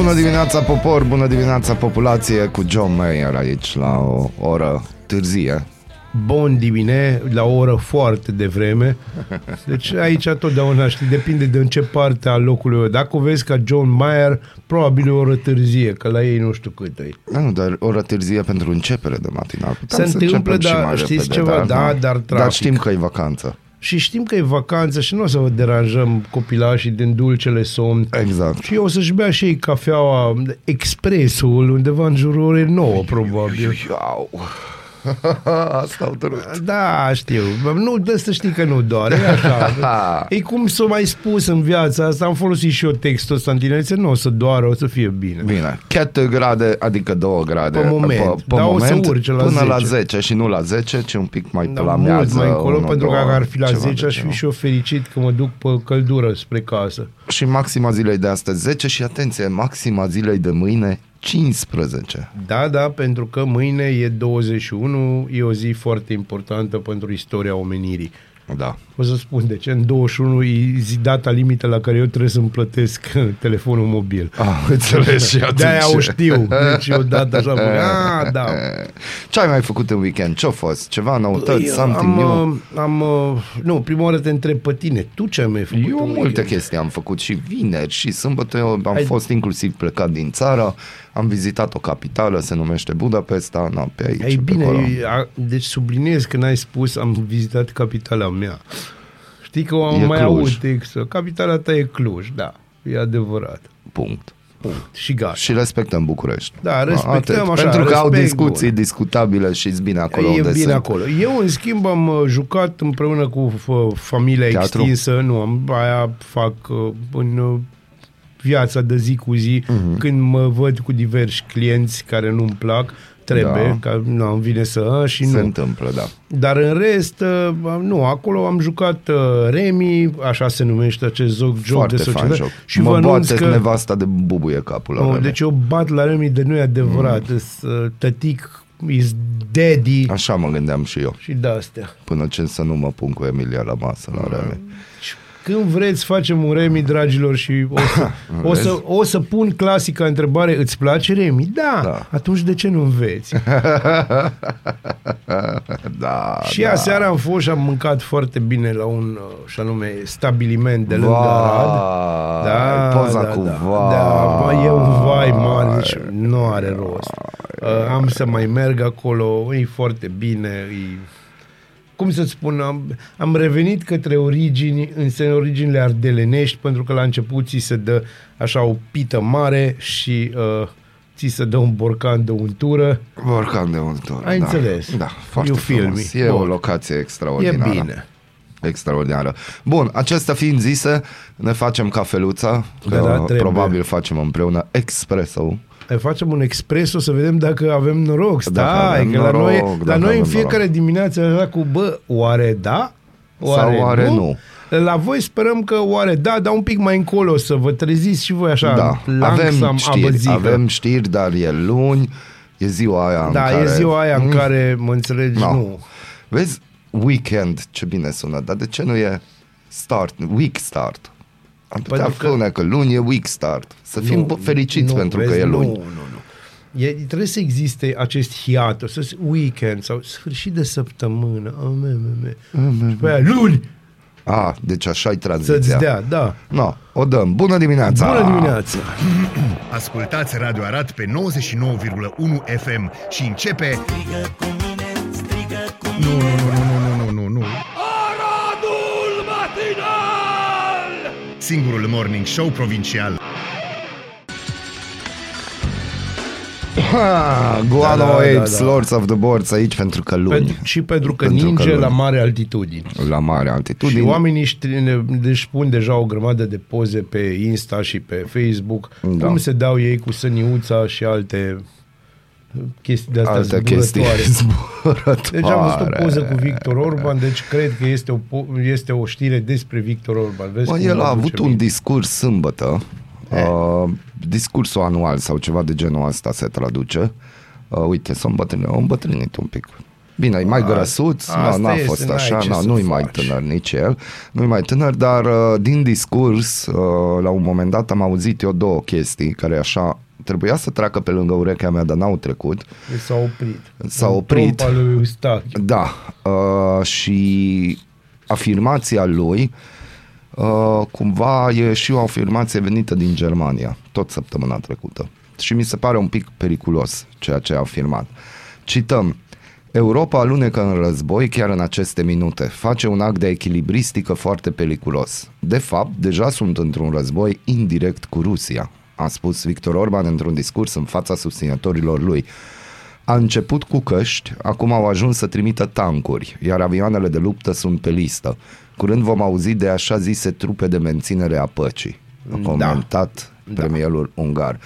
Bună dimineața popor, bună dimineața populație cu John Mayer aici la o oră târzie. Bun dimine, la o oră foarte devreme. Deci aici totdeauna știi, depinde de în ce parte a locului. Dacă o vezi ca John Mayer, probabil e o oră târzie, că la ei nu știu cât e. Da, nu, dar oră târzie pentru începere de matinal. Se întâmplă, dar știți ceva, da, dar trafic. Dar știm că e vacanță. Și știm că e vacanță și nu o să vă deranjăm copilașii din dulcele somn. Exact. Și o să-și bea și ei cafeaua, expresul, undeva în jurul orei 9, probabil. Iau. Asta au durut. Da, știu. Nu, de să știi că nu doare, e așa. e cum s-o mai spus în viața asta, am folosit și eu textul ăsta în tinerețe, nu o să doară, o să fie bine. Bine. 4 grade, adică 2 grade. Pe moment. Pe, pe Dar o moment să urce la până 10. la 10 și nu la 10, ci un pic mai Da, pe la mult miază. mai încolo, unu, pentru că două, dacă ar fi la ceva 10 de aș fi genul. și eu fericit că mă duc pe căldură spre casă. Și maxima zilei de astăzi 10 și atenție, maxima zilei de mâine 15. Da, da, pentru că mâine e 21, e o zi foarte importantă pentru istoria omenirii. Da. O să spun de ce, în 21 e zi data limită la care eu trebuie să-mi plătesc telefonul mobil. Ah, înțeles și atunci. De-aia o știu, deci eu dată așa, bă, a, da. Ce ai mai făcut în weekend? Ce-a fost? Ceva noutăți? Păi, something am, new? uh, am, uh, nu, prima oară te întreb pe tine, tu ce ai mai făcut? Eu în multe weekend? chestii am făcut și vineri și sâmbătă eu am Ai- fost inclusiv plecat din țară, am vizitat o capitală, se numește Budapesta, na, pe aici, Ei pe bine, acolo. a- deci subliniez că n-ai spus am vizitat capitala mea. Știi că am E mai Cluj. aud textul. Capitala ta e Cluj, da, e adevărat. Punct. Punct. Și gata. Și respectăm București. Da, respectăm Atât. așa, Pentru că au respect, discuții bun. discutabile și bine acolo e unde bine sunt. acolo. Eu, în schimb, am uh, jucat împreună cu f- familia Teatru? extinsă. Nu, am, aia fac uh, în uh, viața de zi cu zi, Mhm. când mă văd cu diversi clienți care nu-mi plac, trebuie, Da. că nu, îmi vine să și Se nu. întâmplă, da. Dar în rest, uh, nu, acolo am jucat uh, Remi, așa se numește acest joc, joc Foarte de fain societate. joc. Și mă vă anunț bate că... nevasta de bubuie capul la Nu, vreme. deci eu bat la Remi de nu e adevărat. Mm. Uh, tătic is daddy Așa mă gândeam și eu, și de-astea. până ce să nu mă pun cu Emilia la masă la vreme. Și Când vreți, facem un Remi, dragilor, și o să, o să, o să pun clasica întrebare, îți place Remi? Da. Da. Atunci de ce nu înveți? Da, și da. aseară am fost și am mâncat foarte bine la un, uh, și anume, stabiliment de lângă Arad. Vai, poza cu vai. Da, bă, e un vai mare, deci nu are rost. Uh, am să mai merg acolo, e foarte bine, e... Cum să spun, am, am revenit către origini, însă originile ardelenești, pentru că la început ți se dă așa o pită mare și uh, ți se dă un borcan de untură. Borcan de multe ori, Ai da. înțeles? Da, foarte You feel frumos. me. E o Bun. locație E extraordinară. bine. Extraordinară. Bun, acestea fiind zise, ne facem cafeluța, că Da, da, trebuie. probabil facem împreună espresso. Hai, Facem un expreso să vedem dacă avem noroc. Stai, Dacă avem că la noroc, noi, dacă la noi în avem fiecare noroc. dimineață așa cu, bă, oare da? Sau oare nu? La voi sperăm că oare da, dar un pic mai încolo să vă treziți și voi așa, Da, langsam, avem știri, abăzică. avem știri, dar e luni, e ziua aia în Da, care... e ziua aia în Mm, care, mă înțelegi, No. nu. Vezi, weekend, ce bine sună, dar de ce nu e start, week start? Am putea Pentru că- spune că luni e week start. Să fim Nu, fericiți nu, pentru vezi, că e luni. Nu, nu, nu. E, trebuie să existe acest hiatus, să weekend sau sfârșit de săptămână. Ame, me, me. Și pe aia, luni, Ah, deci așa e să-ți tranziția. dea, da. No, o dăm. Bună dimineața! Bună dimineața! Ascultați Radio Arat pe 99,1 FM și începe... Nu, nu, nu, nu, nu, nu, nu, nu. Singurul morning show provincial. Ha, Guano Da, da, da, Apes, da. Lords of the Boards aici pentru că luni. Pentru, și pentru că Pentru că ninge luni. la mare altitudini. La mare Și altitudine. oamenii ști- ne- își pun deja o grămadă de poze pe Insta și pe Facebook, Da. cum se dau ei cu săniuța și alte chestii de astea Alte chestii zburătoare. zburătoare. Deci am văzut o poză cu Victor Orban, deci cred că este o, po- este o știre despre Victor Orban. Vezi Bă, cum el mă a duce avut un minte. discurs sâmbătă, uh, discursul anual sau ceva de genul ăsta se traduce. Uh, uite, s-a îmbătrânit, a îmbătrânit un pic. Bine, e mai grăsuț, asta nu, n-a este, fost n-ai așa, ce na, să nu-i mai faci. tânăr nici el, nu-i mai tânăr, dar uh, din discurs, uh, la un moment dat am auzit eu două chestii care așa trebuia să treacă pe lângă urechea mea, dar n-au trecut. S-a oprit. S-a În oprit. trompa lui Eustachiu. Da, uh, și afirmația lui uh, cumva e și o afirmație venită din Germania, tot săptămâna trecută. Și mi se pare un pic periculos ceea ce a afirmat. Cităm, Europa alunecă în război chiar în aceste minute. Face un act de echilibristică foarte periculos. De fapt, deja sunt într-un război indirect cu Rusia, a spus Victor Orban într-un discurs în fața susținătorilor lui. A început cu căști, acum au ajuns să trimită tancuri, iar avioanele de luptă sunt pe listă. Curând vom auzi de așa zise trupe de menținere a păcii, a comentat da. premierul ungar.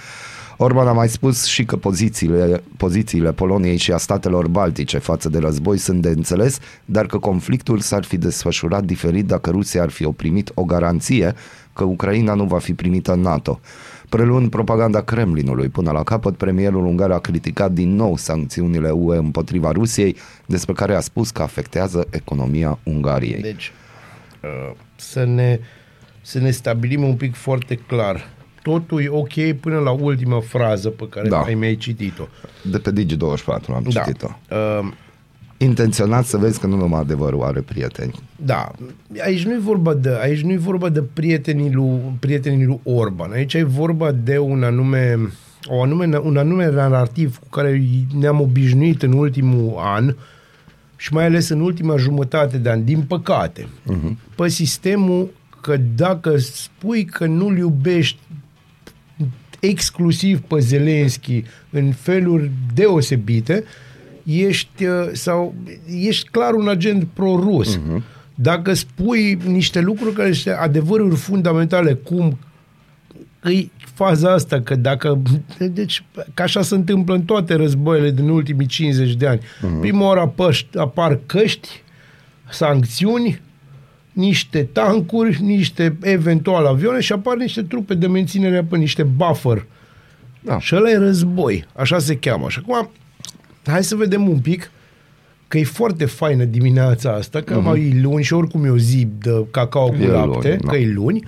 Orban a mai spus și că pozițiile, pozițiile Poloniei și a statelor baltice față de război sunt de înțeles, dar că conflictul s-ar fi desfășurat diferit dacă Rusia ar fi primit o garanție că Ucraina nu va fi primită în NATO. Preluând propaganda Kremlinului până la capăt, premierul ungar a criticat din nou sancțiunile UE împotriva Rusiei, despre care a spus că afectează economia Ungariei. Deci, uh, să ne, să ne stabilim un pic foarte clar. Totul e ok până la ultima frază pe care Da. ai mi-ai citit-o. De pe Digi24 am Da. citit-o. Uh, Intenționat să vezi că nu numai adevărul are prieteni. Da, aici nu e vorba de, aici nu e vorba de prietenii lui, prietenii lui Orban. Aici e vorba de un anume, o anume, un anume narrativ cu care ne-am obișnuit în ultimul an și mai ales în ultima jumătate de an, din păcate, uh-huh. pe sistemul că dacă spui că nu-l iubești exclusiv pe Zelenski în feluri deosebite, ești, uh, sau, ești clar un agent pro-rus. Uh-huh. Dacă spui niște lucruri care sunt adevăruri fundamentale, cum e faza asta, că dacă... Deci, că așa se întâmplă în toate războaiele din ultimii 50 de ani. Uh-huh. Prima oară apăș, apar căști, sancțiuni, niște tancuri, niște eventual avioane și apar niște trupe de menținere pe niște buffer. Da. Și ăla e război, așa se cheamă. Și acum, hai să vedem un pic că e foarte faină dimineața asta, că uh-huh. mai e luni și oricum e o zi de cacao cu E lapte, luni, da. că e luni.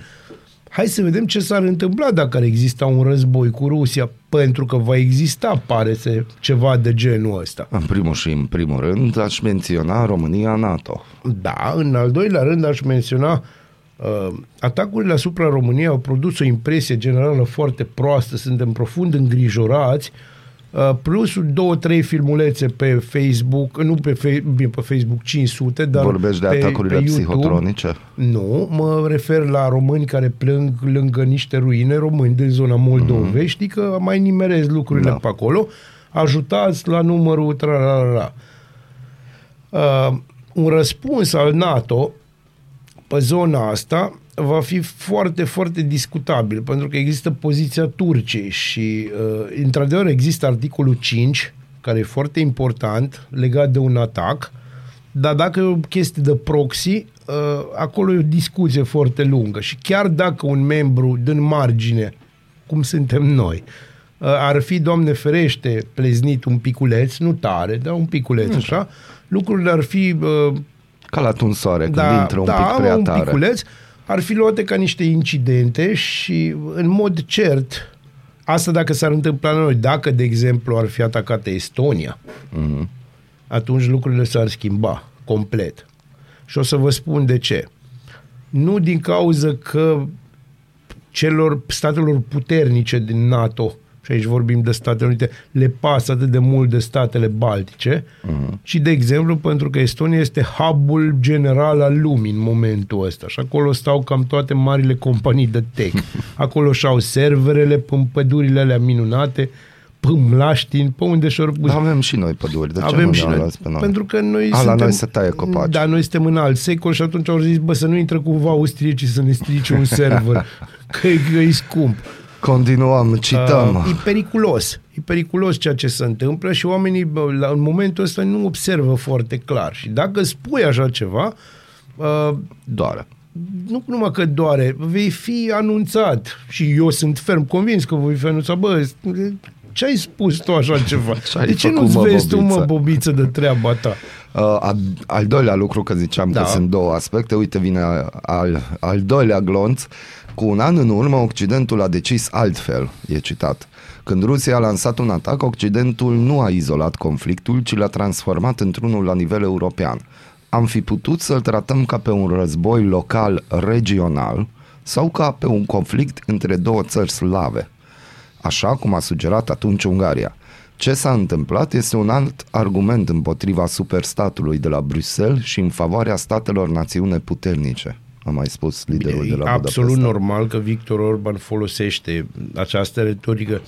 Hai să vedem ce s-ar întâmpla dacă ar exista un război cu Rusia, pentru că va exista, pare să, ceva de genul ăsta. În primul și în primul rând aș menționa România NATO. Da, în al doilea rând aș menționa uh, atacurile asupra României au produs o impresie generală foarte proastă, suntem profund îngrijorați, uh, plus două, trei filmulețe pe Facebook, nu pe, fe- bine, pe Facebook 500, dar Vorbești de pe, atacurile pe YouTube. psihotronice? Nu, mă refer la români care plâng lângă niște ruine, români din zona Moldovești, mm. că mai nimerez lucrurile Da. da. pe acolo, ajutați la numărul tra uh, un răspuns al NATO pe zona asta va fi foarte, foarte discutabil, pentru că există poziția Turciei și, uh, într-adevăr, există articolul 5, care e foarte important, legat de un atac, dar dacă e o chestie de proxy, uh, acolo e o discuție foarte lungă și chiar dacă un membru din margine, cum suntem noi, uh, ar fi, Doamne ferește, pleznit un piculeț, nu tare, dar un piculeț, așa, lucrurile ar fi uh, Ca la tunsoare, când intră un da, pic prea un tare. Piculeț, ar fi luate ca niște incidente și în mod cert, asta dacă s-ar întâmpla la noi, dacă, de exemplu, ar fi atacată Estonia, Mhm. atunci lucrurile s-ar schimba complet. Și o să vă spun de ce. Nu din cauza că celor statelor puternice din NATO, și aici vorbim de Statele Unite, le pasă atât de mult de statele baltice, uh-huh. ci de exemplu pentru că Estonia este hub-ul general al lumii în momentul ăsta și acolo stau cam toate marile companii de tech. Acolo și-au serverele pe pădurile alea minunate, pe Mlaștin, pe unde și-au pus Avem și noi păduri, de ce avem nu și ne-au noi. luat pe noi? Pentru că noi A, suntem... la noi se taie copaci. Da, noi suntem în alt secol și atunci au zis, bă, să nu intră cumva austriecii să ne strice un server, că, e, că e scump. Continuăm, cităm. Uh, e periculos. E periculos ceea ce se întâmplă și oamenii bă, la, în momentul ăsta nu observă foarte clar. Și dacă spui așa ceva, uh, Doare. nu numai că doare, vei fi anunțat și eu sunt ferm convins că voi fi anunțat, bă, ce ai spus tu așa ceva? Ce ai de ce făcut, nu-ți mă, vezi tu, mă, bobiță? bobiță, de treaba ta? Uh, al doilea lucru, că ziceam da. că sunt două aspecte, uite vine al, al doilea glonț. Cu un an în urmă, Occidentul a decis altfel, e citat. Când Rusia a lansat un atac, Occidentul nu a izolat conflictul, ci l-a transformat într-unul la nivel european. Am fi putut să-l tratăm ca pe un război local regional sau ca pe un conflict între două țări slave, așa cum a sugerat atunci Ungaria. Ce s-a întâmplat este un alt argument împotriva superstatului de la Bruxelles și în favoarea statelor națiune puternice, a mai spus liderul e de la absolut Budapesta. normal că Victor Orban folosește această retorică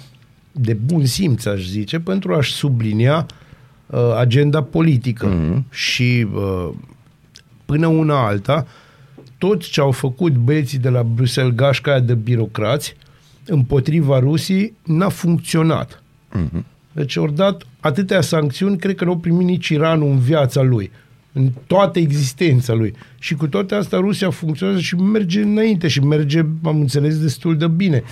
de bun simț, aș zice, pentru a-și sublinia uh, agenda politică. Mm-hmm. Și uh, până una alta, toți ce au făcut băieții de la Bruxelles, gașca de birocrați, împotriva Rusiei, n-a funcționat. Mm-hmm. Deci ori dat atâtea sancțiuni, cred că nu au primit nici Iranul în viața lui, în toată existența lui. Și cu toate astea Rusia funcționează și merge înainte și merge, am înțeles, destul de bine.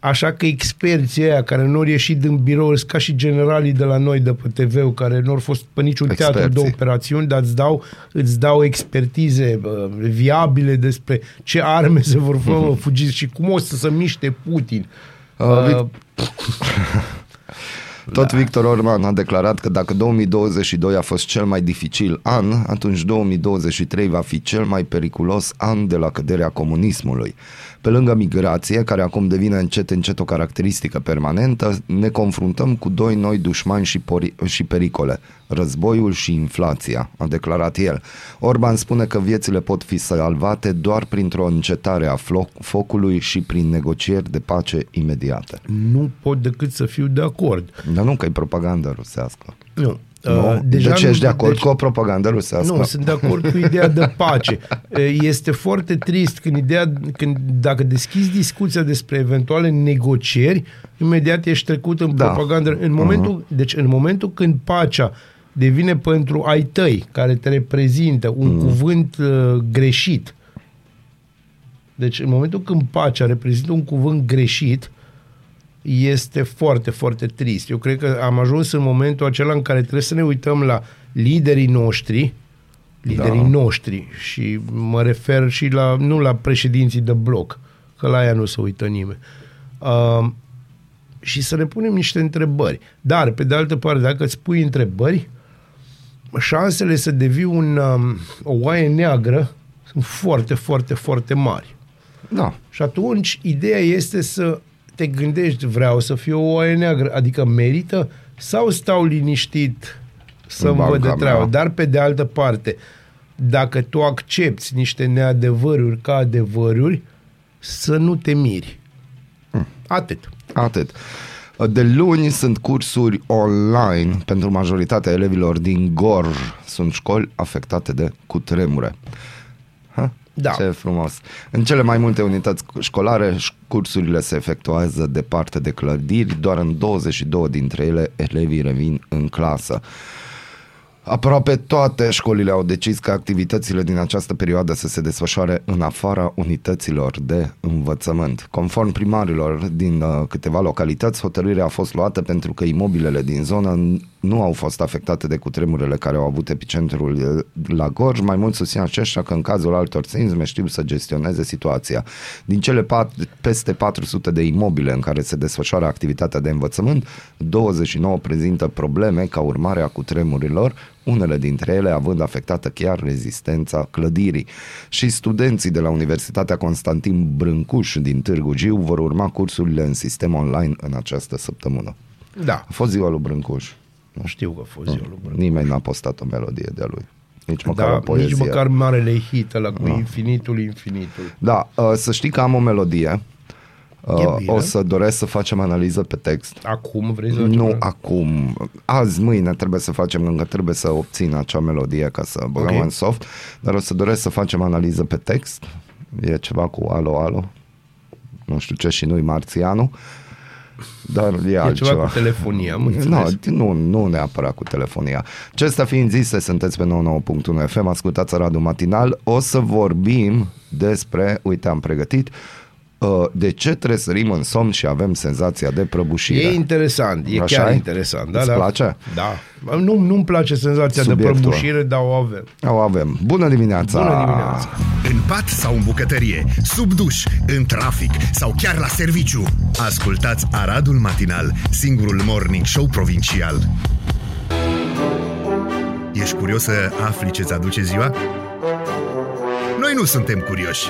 Așa că experții aia care nu au ieșit din birou, ca și generalii de la noi de pe tv care nu au fost pe niciun Experții. teatru de operațiuni, dar îți dau, îți dau expertize uh, viabile despre ce arme se vor fă, uh-huh. fugiți și cum o să se miște Putin. Uh, uh, Tot da. Victor Orban a declarat că dacă 2022 a fost cel mai dificil an, atunci 2023 va fi cel mai periculos an de la căderea comunismului. Pe lângă migrație, care acum devine încet încet o caracteristică permanentă, ne confruntăm cu doi noi dușmani și, pori- și pericole, războiul și inflația, a declarat el. Orban spune că viețile pot fi salvate doar printr-o încetare a focului și prin negocieri de pace imediate. Nu pot decât să fiu de acord. Dar nu că e propaganda rusească. Nu, nu? Uh, deja deci ești de acord deci, cu o propagandă rusească? Nu, sunt de acord cu ideea de pace. Uh, este foarte trist când, ideea, când dacă deschizi discuția despre eventuale negocieri, imediat ești trecut în da. propagandă. În momentul, uh-huh. Deci în momentul când pacea devine pentru ai tăi, care te reprezintă, un uh-huh. cuvânt uh, greșit, deci în momentul când pacea reprezintă un cuvânt greșit, este foarte, foarte trist. Eu cred că am ajuns în momentul acela în care trebuie să ne uităm la liderii noștri, liderii da. noștri și mă refer și la, nu la președinții de bloc, că la aia nu se uită nimeni. Uh, și să ne punem niște întrebări. Dar, pe de altă parte, dacă îți pui întrebări, șansele să devii un, um, o oaie neagră sunt foarte, foarte, foarte mari. Da. Și atunci, ideea este să te gândești, vreau să fiu o oaie neagră, adică merită sau stau liniștit să-mi văd de treabă. Dar pe de altă parte, dacă tu accepti niște neadevăruri ca adevăruri, să nu te miri. Hmm. Atât. Atât. De luni sunt cursuri online pentru majoritatea elevilor din Gorj. Sunt școli afectate de cutremure. Da. Ce frumos. În cele mai multe unități școlare, cursurile se efectuează departe de clădiri, doar în 22 dintre ele elevii revin în clasă. Aproape toate școlile au decis că activitățile din această perioadă să se desfășoare în afara unităților de învățământ. Conform primarilor din uh, câteva localități, hotărârea a fost luată pentru că imobilele din zonă nu au fost afectate de cutremurele care au avut epicentrul uh, la Gorj. Mai mult susțin aceștia că în cazul altor ținzme știu să gestioneze situația. Din cele pat, peste 400 de imobile în care se desfășoară activitatea de învățământ, 29 prezintă probleme ca urmare a cutremurilor, unele dintre ele având afectată chiar rezistența clădirii. Și studenții de la Universitatea Constantin Brâncuș din Târgu Giu vor urma cursurile în sistem online în această săptămână. Da. A fost ziua lui Brâncuș. Nu știu că a fost ziua lui Brâncuș. Nimeni n-a postat o melodie de-a lui. Nici măcar da, o poezie. Nici măcar marele hit ăla cu da. infinitul, infinitul. Da, uh, să știi că am o melodie Uh, o să doresc să facem analiză pe text. Acum vrei să Nu acum. Azi, mâine trebuie să facem, încă trebuie să obțin acea melodie ca să băgăm okay. în soft, dar o să doresc să facem analiză pe text. E ceva cu alo, alo. Nu știu ce și nu-i marțianul. Dar e, e altceva. ceva cu telefonia, am no, nu, nu neapărat cu telefonia. Acesta fiind zise, sunteți pe 99.1 FM, ascultați Radu Matinal. O să vorbim despre, uite, am pregătit, uh, de ce tresărim în somn și avem senzația de prăbușire. E interesant, e Așa chiar e? interesant. Da, Îți da. place? Da. Nu, nu-mi place senzația Subiectul. de prăbușire, dar o avem. O avem. Bună dimineața! Bună dimineața! În pat sau în bucătărie, sub duș, în trafic sau chiar la serviciu. Ascultați Aradul Matinal, singurul morning show provincial. Ești curios să afli ce-ți aduce ziua? Noi nu suntem curioși.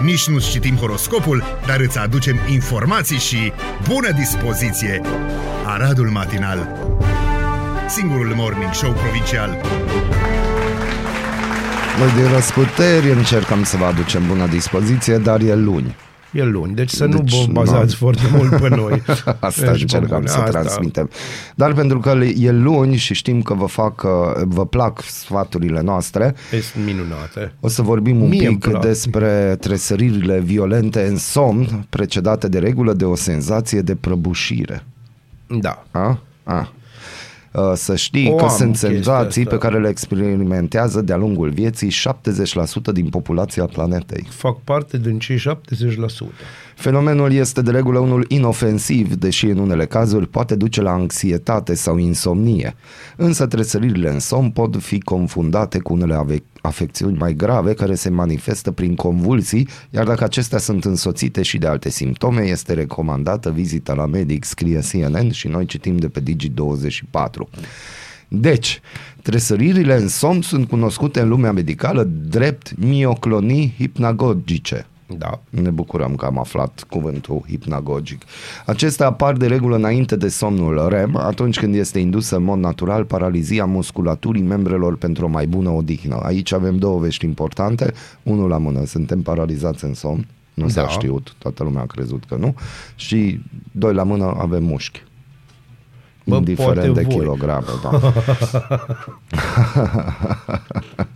Nici nu citim horoscopul, dar îți aducem informații și bună dispoziție! Aradul Matinal, singurul morning show provincial. Noi din răsputeri încercăm să vă aducem bună dispoziție, dar e luni. E luni, deci să Deci, nu vă bazați nu. foarte mult pe noi. Asta Deci, încercăm bun, să asta- transmitem. Dar pentru că e luni și știm că vă fac, uh, vă plac sfaturile noastre, Este minunate. o să vorbim un Mie îmi pic plac. despre tresăririle violente în somn, precedate de regulă de o senzație de prăbușire. Da. A? A. Uh, Să știi O că am sunt chestia senzații asta. pe care le experimentează de-a lungul vieții 70% din populația planetei. Fac parte din cei 70%. Fenomenul este de regulă unul inofensiv, deși în unele cazuri poate duce la anxietate sau insomnie. Însă tresăririle în somn pot fi confundate cu unele ave- afecțiuni mai grave care se manifestă prin convulsii, iar dacă acestea sunt însoțite și de alte simptome, este recomandată vizita la medic, scrie CNN și noi citim de pe Digi24. Deci, tresăririle în somn sunt cunoscute în lumea medicală drept mioclonii hipnagogice. Da. Ne bucurăm că am aflat cuvântul hipnagogic. Acestea apar de regulă înainte de somnul REM, atunci când este indusă în mod natural paralizia musculaturii membrelor pentru o mai bună odihnă. Aici avem două vești importante. Unul la mână, suntem paralizați în somn. Nu s-a Da. știut, toată lumea a crezut că nu. Și doi la mână, avem mușchi. Bă, Indiferent poate de voi. kilograme, da.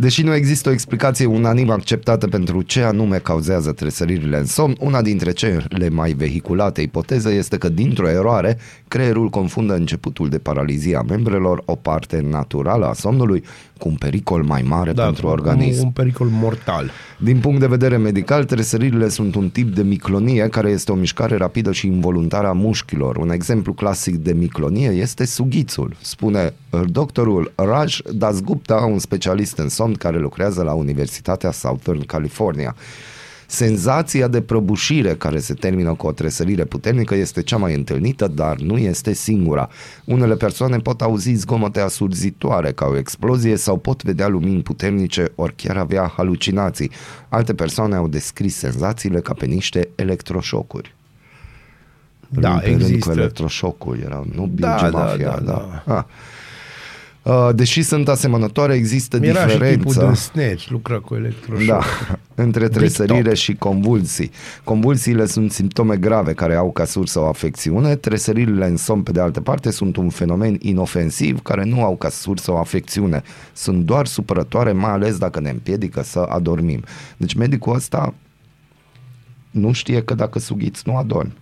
Deși nu există o explicație unanim acceptată pentru ce anume cauzează tresăririle în somn, una dintre cele mai vehiculate ipoteze este că dintr-o eroare, creierul confundă începutul de paralizie a membrelor, o parte naturală a somnului, cu un pericol mai mare da pentru un- organism. Un pericol mortal. Din punct de vedere medical, tresăririle sunt un tip de miclonie care este o mișcare rapidă și involuntară a mușchilor. Un exemplu clasic de miclonie este sughițul, spune doctorul Raj Dasgupta, un specialist în somn care lucrează la Universitatea Southern California. Senzația de prăbușire care se termină cu o tresărire puternică este cea mai întâlnită, dar nu este singura. Unele persoane pot auzi zgomote asurzitoare ca o explozie sau pot vedea lumini puternice ori chiar avea halucinații. Alte persoane au descris senzațiile ca pe niște electroșocuri. Da, Rând pe rând există. Cu electroșocuri, erau, nu Da, Bilge da, Mafia, da, da. Ah. Uh, Deși sunt asemănătoare, există Era și tipul diferență. de Snatch, lucra cu electroșoc. Da, între tresărire top. și convulsii. Convulsiile sunt simptome grave care au ca sursă o afecțiune, tresăririle în somn, pe de altă parte, sunt un fenomen inofensiv care nu au ca sursă o afecțiune. Sunt doar supărătoare, mai ales dacă ne împiedică să adormim. Deci medicul ăsta nu știe că dacă sughiți nu adormi.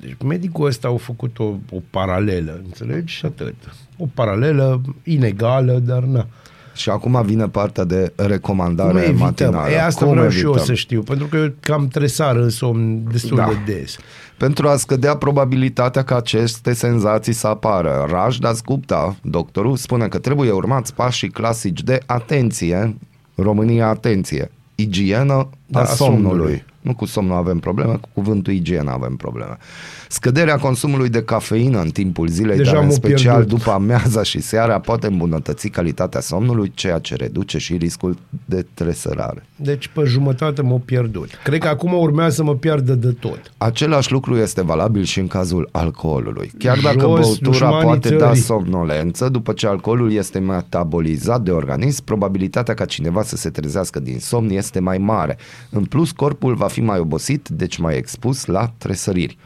Deci medicul ăsta au făcut o, o paralelă, înțelegi? Și atât. O paralelă inegală, dar na. Și acum vine partea de Cum recomandare evităm? matinală. E, asta Cum vreau și eu evităm? să știu, pentru că eu cam tresar în somn destul Da. de des. Pentru a scădea probabilitatea ca aceste senzații să apară. Raj Das Gupta, doctorul, spune că trebuie urmați pașii clasici de atenție, România atenție, igienă Da, a a somnului. Somnului. Nu cu somnul avem probleme, cu cuvântul igienă avem probleme. Scăderea consumului de cafeină în timpul zilei, Deja dar în m-a special pierdut. după amiaza și seara, poate îmbunătăți calitatea somnului, ceea ce reduce și riscul de tresărare. Deci pe jumătate m-au pierdut. Cred că acum urmează să mă piardă de tot. Același lucru este valabil și în cazul alcoolului. Chiar dacă Jos, băutura dușmanii poate da țării. somnolență, după ce alcoolul este metabolizat de organism, probabilitatea ca cineva să se trezească din somn este mai mare. În plus, corpul va fi mai obosit, deci mai expus la tresăriri.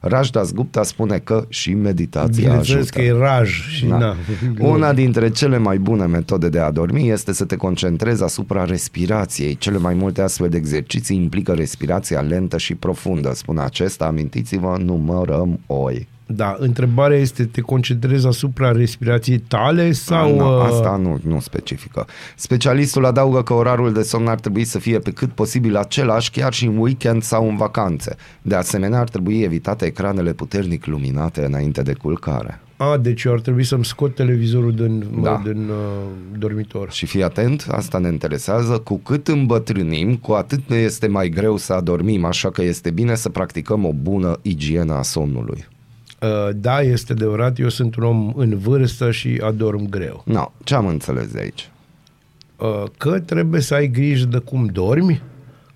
Rajdas Gupta spune că și meditația Bineînțeles ajută. că e raj și Da. na. Una dintre cele mai bune metode de a dormi este să te concentrezi asupra respirației. Cele mai multe astfel de exerciții implică respirația lentă și profundă. Spune acesta, amintiți-vă, numărăm oi. Da, întrebarea este, te concentrezi asupra respirației tale sau... Nu, uh, asta nu, nu specifică. Specialistul adaugă că orarul de somn ar trebui să fie pe cât posibil același chiar și în weekend sau în vacanțe. De asemenea, ar trebui evitate ecranele puternic luminate înainte de culcare. A, deci eu ar trebui să-mi scot televizorul din, Da. din uh, dormitor. Și fii atent, asta ne interesează, cu cât îmbătrânim, cu atât ne este mai greu să adormim, așa că este bine să practicăm o bună igienă a somnului. Uh, da, este adevărat, eu sunt un om în vârstă și adorm greu. No, ce am înțeles de aici? Uh, că trebuie să ai grijă de cum dormi,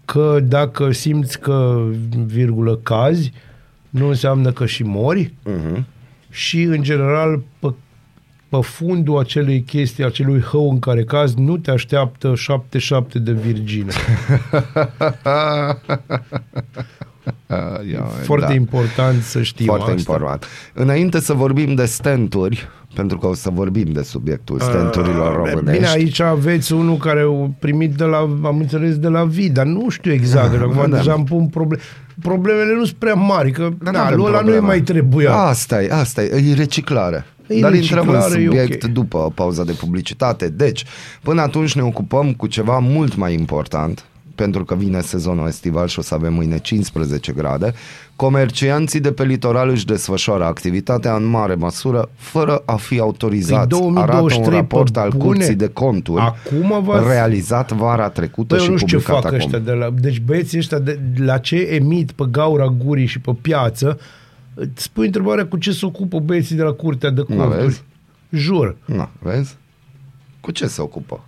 că dacă simți că, virgulă, cazi, nu înseamnă că și mori Uh-huh. și, în general, pe, pe fundul acelei chestii, acelui hău în care cazi, nu te așteaptă 77 de virgine. Ia, Foarte da. important să știm Foarte asta. important. Înainte să vorbim de stenturi, pentru că o să vorbim de subiectul stenturilor Uh, românești. Bine, aici aveți unul care a primit de la, am înțeles, de la vid, dar nu știu exact, că acum da. deja îmi pun probleme. Problemele nu sunt prea mari, că Dar da, n-avem lui ăla nu-i probleme. mai trebuia. Asta e, asta e, e reciclare. E Dar intrăm în reciclare, e subiect ok. după pauza de publicitate. Deci, până atunci ne ocupăm cu ceva mult mai important, pentru că vine sezonul estival și o să avem mâine 15 grade, comercianții de pe litoral își desfășoară activitatea în mare măsură fără a fi autorizați. Păi Arată un 2023 raport pe al bune. Curții de Conturi Acum v-ați- realizat vara trecută Păi și eu nu știu ce publicat fac acum. ăștia de la... Deci băieții ăștia de, la ce emit pe gaura gurii și pe piață, îți pui întrebarea cu ce se ocupă băieții de la curtea de Nu conturi. vezi? Jur. Na, vezi? Cu ce se ocupă?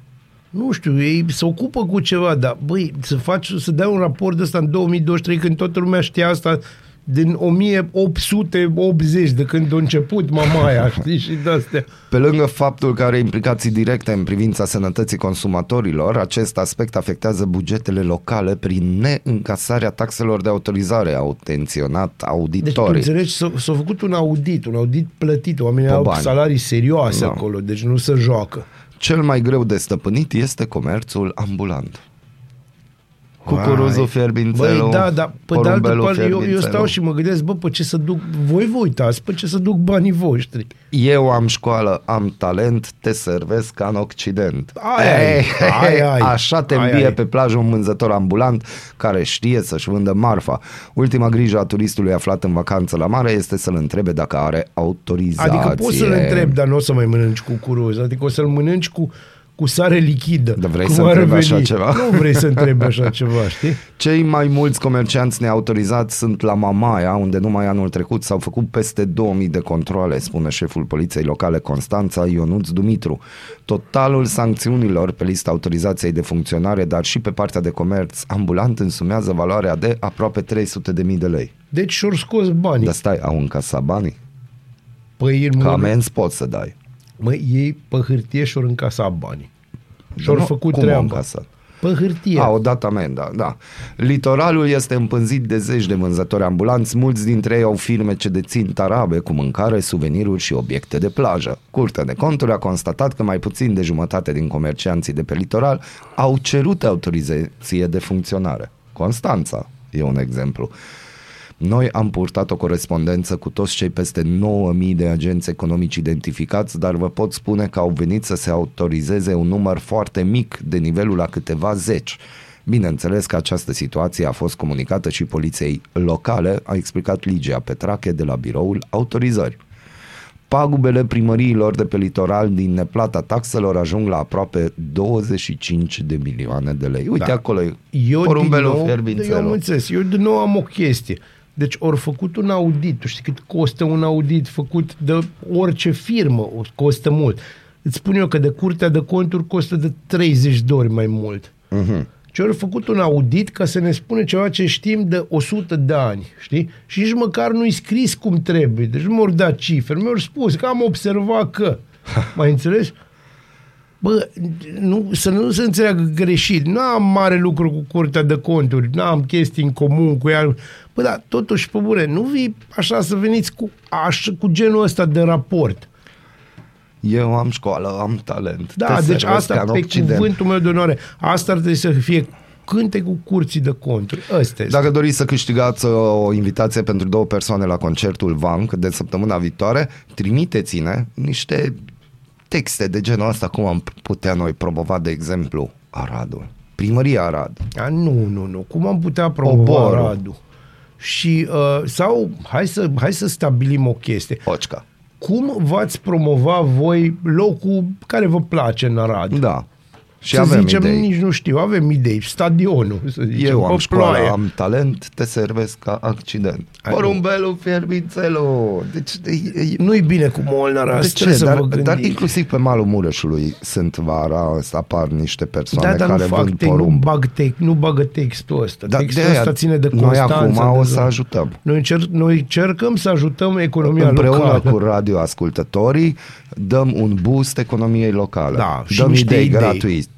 Nu știu, ei se ocupă cu ceva, dar băi, să faci, să dai un raport ăsta în 2023 când toată lumea știa asta din 1880 de când a început mamaia, știi, și de astea. Pe lângă faptul că are implicații directe în privința sănătății consumatorilor, acest aspect afectează bugetele locale prin neîncasarea taxelor de autorizare, au tenționat Deci, tu auditorii. înțelegi, s-a, s-a făcut un audit, un audit plătit, oamenii Pe au bani. salarii serioase Da. acolo, deci nu se joacă. Cel mai greu de stăpânit este comerțul ambulant. Cucuruzul Vai. fierbințelul, Băi, da, dar pe de altă porumbelul parte, eu, eu fierbințelul. stau și mă gândesc, bă, pe ce să duc, voi vă uitați, pe ce să duc banii voștri. Eu am școală, am talent, te servesc ca în Occident. Ai, ai, ai, ai. Așa te Ai, îmbie ai. pe plajă un vânzător ambulant care știe să-și vândă marfa. Ultima grijă a turistului aflat în vacanță la mare este să-l întrebe dacă are autorizație. Adică poți să-l întrebi, dar nu o să mai mănânci cu curuz. Adică o să-l mănânci cu, cu sare lichidă. Dar vrei Cum să ar întrebi veni. așa ceva? Nu vrei să întrebi așa ceva, știi? Cei mai mulți comercianți neautorizați sunt la Mamaia, unde numai anul trecut s-au făcut peste 2000 de controle, spune șeful poliției locale Constanța Ionuț Dumitru. Totalul sancțiunilor pe lista autorizației de funcționare, dar și pe partea de comerț ambulant însumează valoarea de aproape 300.000 de lei. Deci și-or scos banii. Dar stai, au încasat banii? Păi în Că mână, amenzi poți să dai. Măi, ei pe hârtie și-or încasat banii. Și-or Nu, făcut cum au treaba. încasat? Pe hârtie. A, o dat amenda, da. Litoralul este împânzit de zeci de vânzători ambulanți, mulți dintre ei au firme ce dețin tarabe cu mâncare, suveniruri și obiecte de plajă. Curtea de conturi a constatat că mai puțin de jumătate din comercianții de pe litoral au cerut autorizație de funcționare. Constanța e un exemplu. Noi am purtat o corespondență cu toți cei peste 9.000 de agenți economici identificați, dar vă pot spune că au venit să se autorizeze un număr foarte mic de nivelul la câteva zeci. Bineînțeles că această situație a fost comunicată și poliției locale, a explicat Ligia Petrache de la biroul autorizări. Pagubele primăriilor de pe litoral din neplata taxelor ajung la aproape 25 de milioane de lei. Uite Da. acolo e Eu din porumbelul nou, eu am fierbințelul. înțeles, eu din nou am o chestie. Deci ori făcut un audit, tu știi cât costă un audit făcut de orice firmă, o- costă mult. Îți spun eu că de curtea de conturi costă de 30 de ori mai mult. Mhm. Ce ori făcut un audit ca să ne spune ceva ce știm de 100 de ani, știi? Și nici măcar nu-i scris cum trebuie. Deci nu mi-au dat cifre, mi-au spus că am observat că. Mai înțelegi? Bă, nu, să nu se înțeleagă greșit. Nu am mare lucru cu curtea de conturi, nu am chestii în comun cu ea. Bă, dar totuși, pe bune, nu vii așa să veniți cu, așa, cu genul ăsta de raport. Eu am școală, am talent. Da, Te deci servesc asta, ca în pe Occident. cuvântul meu de onoare, asta ar trebui să fie cântecul curții de conturi. Ăsta este. Dacă doriți să câștigați uh, o invitație pentru două persoane la concertul VANC de săptămâna viitoare, trimiteți-ne niște texte de genul ăsta, cum am putea noi promova, de exemplu, Aradul. Primăria Arad. A, nu, nu, nu. Cum am putea promova Oborul. Aradul? Și, uh, sau, hai să, hai să stabilim o chestie. Occa. Cum v-ați promova voi locul care vă place în Arad? Da. Și să avem zicem, idei. nici nu știu, avem idei. Stadionul, să zicem, Eu am pe școală, ploaie. am talent, te servesc ca accident. Ai, Porumbelul, fierbințelul. Deci, e, e, Nu-i bine cu Molnara, de trebuie ce? să Dar, vă gândiți. dar inclusiv pe malul Mureșului sunt vara, ăsta apar niște persoane da, dar nu care fac vând te, nu, porumb. bag te, nu bagă textul ăsta. Dar textul de aia, ăsta ține de noi constanță. acum o de- să ajutăm. Noi, încerc, noi încercăm să ajutăm economia Împreună locală. cu radioascultătorii dăm un boost economiei locale. Da, și dăm niște idei idei. gratuit.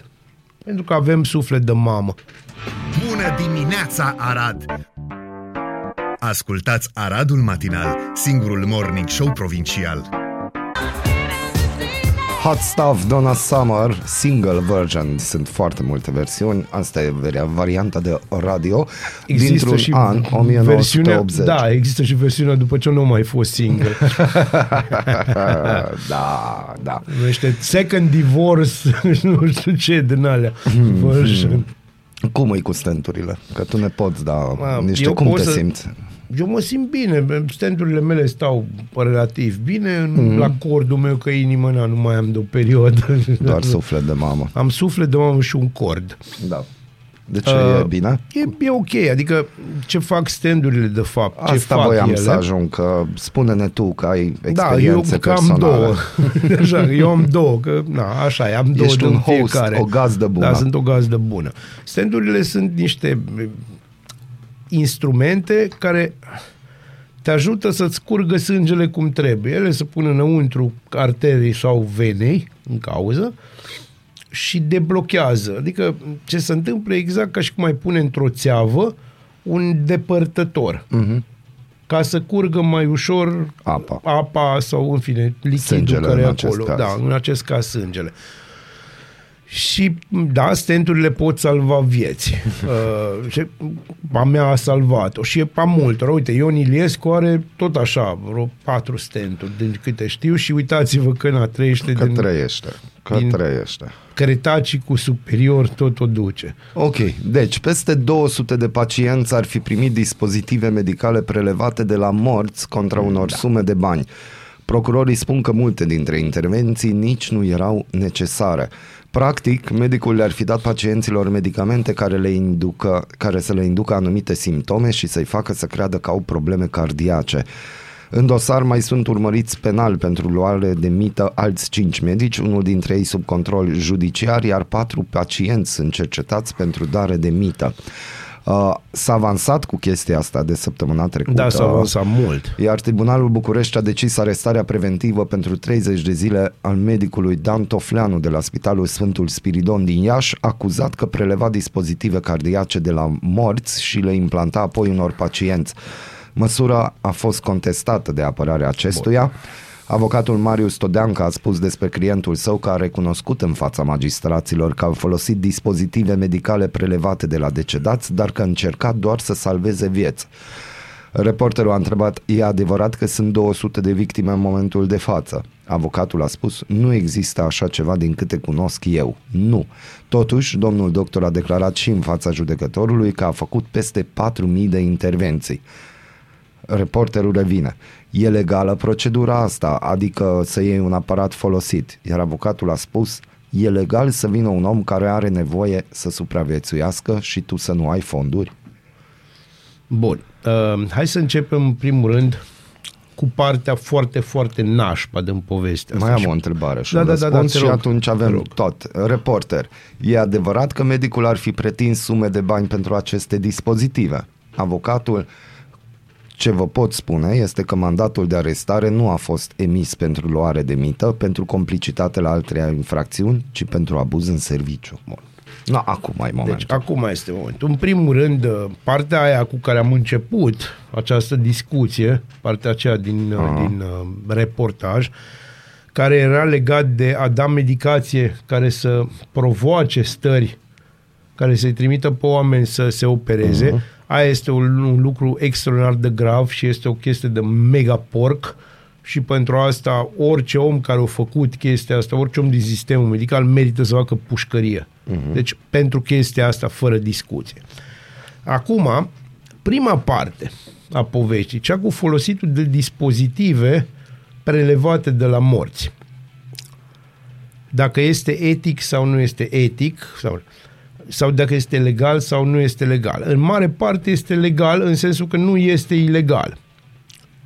Pentru că avem suflet de mamă. Bună dimineața, Arad! Ascultați Aradul Matinal, singurul morning show provincial. Hot Stuff, Donna Summer, single version. Sunt foarte multe versiuni. Asta e varia- varianta de radio dintr-un an, 1980. da, există și versiunea după ce nu mai fost single. da, da. Numește Second Divorce, nu știu ce din alea. Hmm, Version. Cum e cu stenturile? Că tu ne poți da Mă, niște... eu Cum pot te să- simți? Eu mă simt bine, stenturile mele stau relativ bine, Mhm. mm-hmm. la cordul meu că inimă na, nu mai am de o perioadă. Doar suflet de mamă. Am suflet de mamă și un cord. Da. De ce Uh, e bine? E, e ok, adică ce fac standurile de fapt, ce Asta fac voiam ele. să ajung, că spune-ne tu că ai Da, eu experiențe că am personale. două. Așa, eu am două, că na, așa e, am două Ești din un host, fiecare. o gazdă bună. Da, sunt o gazdă bună. Standurile sunt niște eh, instrumente care te ajută să-ți curgă sângele cum trebuie. Ele se pun înăuntru arterii sau venei în cauză și deblochează. Adică ce se întâmplă e exact ca și cum ai pune într-o țeavă un depărtător. Mhm. Ca să curgă mai ușor Apa. apa sau, în fine, lichidul Sângele care în e acest acolo. caz. Da, în acest caz sângele. Și, da, stenturile pot salva vieți. Uh, și a mea a salvat-o. Și e a multor. Uite, Ion Iliescu are tot așa, vreo patru stenturi, din câte știu, și uitați-vă că na, trăiește Că din trăiește. Că din- trăiește. Cretacicul superior tot o duce. Ok, deci peste 200 de pacienți ar fi primit dispozitive medicale prelevate de la morți contra unor da. sume de bani. Procurorii spun că multe dintre intervenții nici nu erau necesare. Practic, medicul le-ar fi dat pacienților medicamente care, le inducă, care să le inducă anumite simptome și să-i facă să creadă că au probleme cardiace. În dosar mai sunt urmăriți penal pentru luare de mită alți cinci medici, unul dintre ei sub control judiciar, iar patru pacienți sunt cercetați pentru dare de mită. Uh, s-a avansat cu chestia asta de săptămâna trecută. Da, s-a avansat mult. Iar Tribunalul București a decis arestarea preventivă pentru 30 de zile al medicului Dan Tofleanu de la Spitalul Sfântul Spiridon din Iași, acuzat că preleva dispozitive cardiace de la morți și le implanta apoi unor pacienți. Măsura a fost contestată de apărarea acestuia. Avocatul Marius Todeanca a spus despre clientul său că a recunoscut în fața magistraților că a folosit dispozitive medicale prelevate de la decedați, dar că a încercat doar să salveze vieți. Reporterul a întrebat, e adevărat că sunt 200 de victime în momentul de față? Avocatul a spus, nu există așa ceva din câte cunosc eu. Nu. Totuși, domnul doctor a declarat și în fața judecătorului că a făcut peste 4.000 de intervenții. Reporterul revine. E legală procedura asta, adică să iei un aparat folosit. Iar avocatul a spus, e legal să vină un om care are nevoie să supraviețuiască și tu să nu ai fonduri? Bun. Uh, hai să începem în primul rând cu partea foarte, foarte nașpa din povestea Mai asta. am Și- o întrebare și Da, un da, da, da, răspuns te și rog. atunci Te avem rog. tot. Reporter, e adevărat că medicul ar fi pretins sume de bani pentru aceste dispozitive? Avocatul, ce vă pot spune este că mandatul de arestare nu a fost emis pentru luare de mită, pentru complicitate la alte infracțiuni, ci pentru abuz în serviciu. Bun. No, acum mai momentul. Deci, acum este momentul. În primul rând, uh, partea aia cu care am început această discuție, partea aceea din, uh, Aha. din uh, reportaj, care era legat de a da medicație care să provoace stări care să-i trimită pe oameni să se opereze. Uh-huh. Aia este un, un lucru extraordinar de grav și este o chestie de mega porc și pentru asta orice om care a făcut chestia asta, orice om din sistemul medical merită să facă pușcărie. Uh-huh. Deci pentru chestia asta fără discuție. Acum, prima parte a poveștii, cea cu folositul de dispozitive prelevate de la morți. Dacă este etic sau nu este etic, sau, sau dacă este legal sau nu este legal. În mare parte este legal în sensul că nu este ilegal.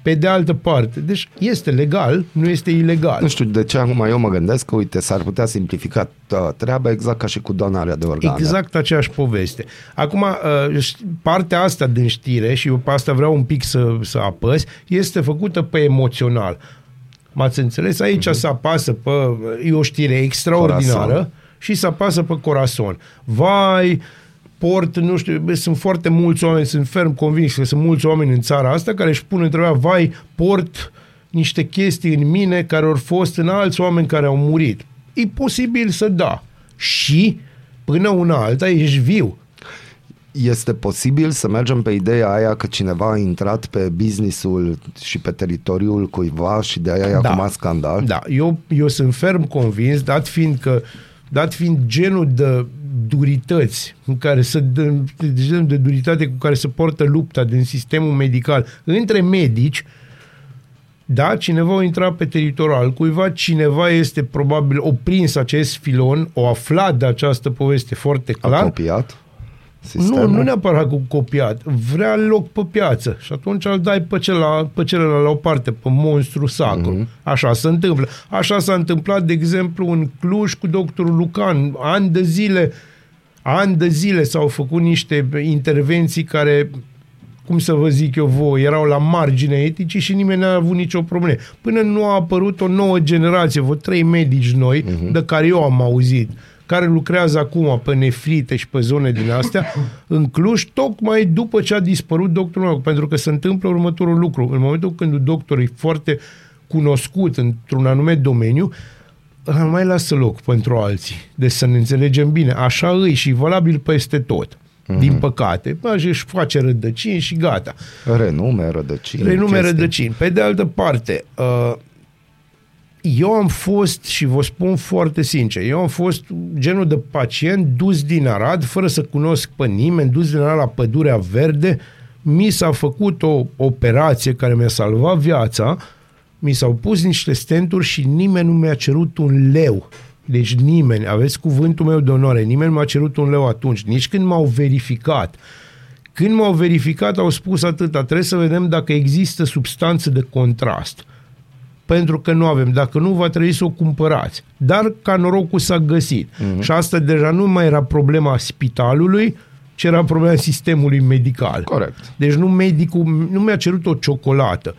Pe de altă parte, deci este legal, nu este ilegal. Nu știu de ce acum eu mă gândesc că, uite, s-ar putea simplifica treaba exact ca și cu donarea de organe. Exact aceeași poveste. Acum, uh, partea asta din știre, și eu pe asta vreau un pic să, să apăs, este făcută pe emoțional. M-ați înțeles? Aici uh-huh. se apasă pe... E o știre extraordinară Corazon. Și se apasă pe corazon. Vai, port, nu știu, sunt foarte mulți oameni, sunt ferm convins că sunt mulți oameni în țara asta care își pun întrebarea, vai, port niște chestii în mine care au fost în alți oameni care au murit. E posibil să da. Și până una alta ești viu. Este posibil să mergem pe ideea aia că cineva a intrat pe businessul și pe teritoriul cuiva și de aia e da. acum scandal? Da, eu, eu sunt ferm convins, dat fiind că dat fiind genul de durități în care să dă, genul de duritate cu care se portă lupta din sistemul medical între medici, da, cineva a intrat pe teritoriul al cuiva, cineva este probabil oprins acest filon, o aflat de această poveste foarte clar. A copiat? Sistemul? Nu, nu neapărat cu copiat. Vrea loc pe piață și atunci îl dai pe, celălalt, pe celălalt la o parte, pe monstru sacru. Mm-hmm. Așa se întâmplă. Așa s-a întâmplat, de exemplu, în Cluj cu doctorul Lucan. Ani de zile, ani de zile s-au făcut niște intervenții care cum să vă zic eu voi, erau la margine eticii și nimeni n-a avut nicio problemă. Până nu a apărut o nouă generație, vreo trei medici noi, uh-huh. de care eu am auzit, care lucrează acum pe nefrite și pe zone din astea, în Cluj, tocmai după ce a dispărut doctorul meu, pentru că se întâmplă următorul lucru. În momentul când un doctor e foarte cunoscut într-un anume domeniu, nu mai lasă loc pentru alții. Deci să ne înțelegem bine. Așa îi și valabil peste tot. Mm-hmm. Din păcate. Așa își face rădăcini și gata. Renume, rădăcini. Renume, chestii. rădăcini. Pe de altă parte, uh, eu am fost, și vă spun foarte sincer, eu am fost genul de pacient dus din Arad, fără să cunosc pe nimeni, dus din Arad la Pădurea Verde, mi s-a făcut o operație care mi-a salvat viața, mi s-au pus niște stenturi și nimeni nu mi-a cerut un leu. Deci nimeni, aveți cuvântul meu de onoare, nimeni nu mi-a cerut un leu atunci, nici când m-au verificat. Când m-au verificat, au spus atâta, trebuie să vedem dacă există substanță de contrast pentru că nu avem. Dacă nu, va trebui să o cumpărați. Dar ca norocul s-a găsit. Uh-huh. Și asta deja nu mai era problema spitalului, ci era problema sistemului medical. Corect. Deci nu medicul, nu mi-a cerut o ciocolată.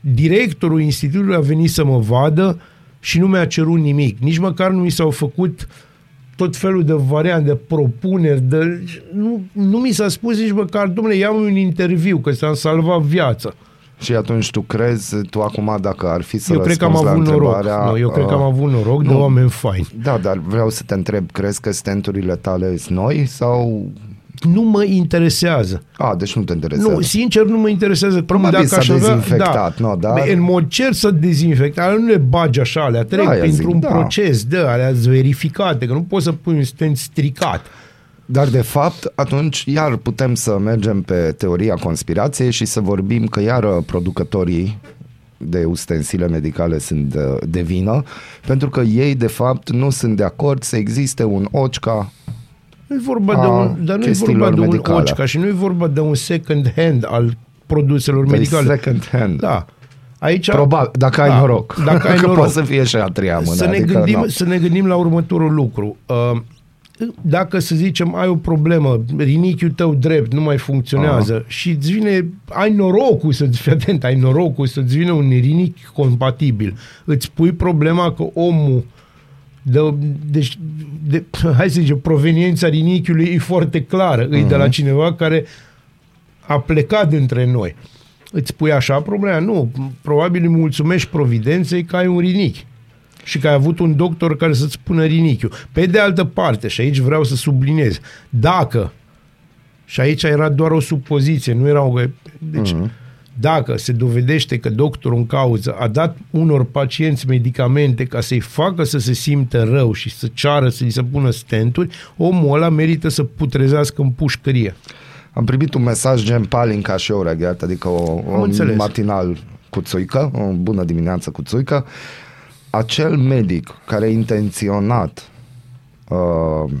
Directorul institutului a venit să mă vadă și nu mi-a cerut nimic. Nici măcar nu mi s-au făcut tot felul de variante, de propuneri, de... Nu, nu mi s-a spus nici măcar, domnule, ia un interviu, că s-a salvat viața. Și atunci tu crezi, tu acum dacă ar fi să Eu cred că am avut noroc. No, eu cred că am avut noroc nu, de oameni faini. Da, dar vreau să te întreb, crezi că stenturile tale sunt noi sau nu mă interesează. A, deci nu te interesează. Nu, sincer, nu mă interesează. Probabil dacă s-a aș avea, dezinfectat, da, no, dar... În mod cer să dezinfectat, nu le bagi așa, alea trec da, printr-un zic, da. proces de alea verificate, că nu poți să pui un stent stricat. Dar, de fapt, atunci iar putem să mergem pe teoria conspirației și să vorbim că iar producătorii de ustensile medicale sunt de, de vină, pentru că ei, de fapt, nu sunt de acord să existe un OCCA nu e vorba de un, dar nu e vorba de medicale. un OCCA și nu e vorba de un second hand al produselor de medicale. second hand. Da. Aici, Probabil, dacă da, ai noroc. Dacă ai noroc. poate să fie și a treia mână. Să ne, adică, gândim, să ne gândim la următorul lucru. Uh, dacă să zicem ai o problemă, rinichiul tău drept nu mai funcționează Aha. și îți vine, ai norocul să-ți fii atent, ai norocul să-ți vină un rinichi compatibil, îți pui problema că omul de, deci, de, hai să zicem, proveniența rinichiului e foarte clară, uh-huh. e de la mhm. cineva care a plecat dintre noi. Îți pui așa problema? Nu, probabil îi mulțumești providenței că ai un rinichi. Și că ai avut un doctor care să-ți spună rinichiul. Pe de altă parte, și aici vreau să subliniez, dacă, și aici era doar o supoziție, nu era o... Deci, mm-hmm. dacă se dovedește că doctorul în cauză a dat unor pacienți medicamente ca să-i facă să se simtă rău și să ceară să-i se pună stenturi, omul ăla merită să putrezească în pușcărie. Am primit un mesaj gen Palinca și eu reghet, adică o, un matinal cu țuică, o bună dimineață cu țuică. Acel medic care intenționat uh,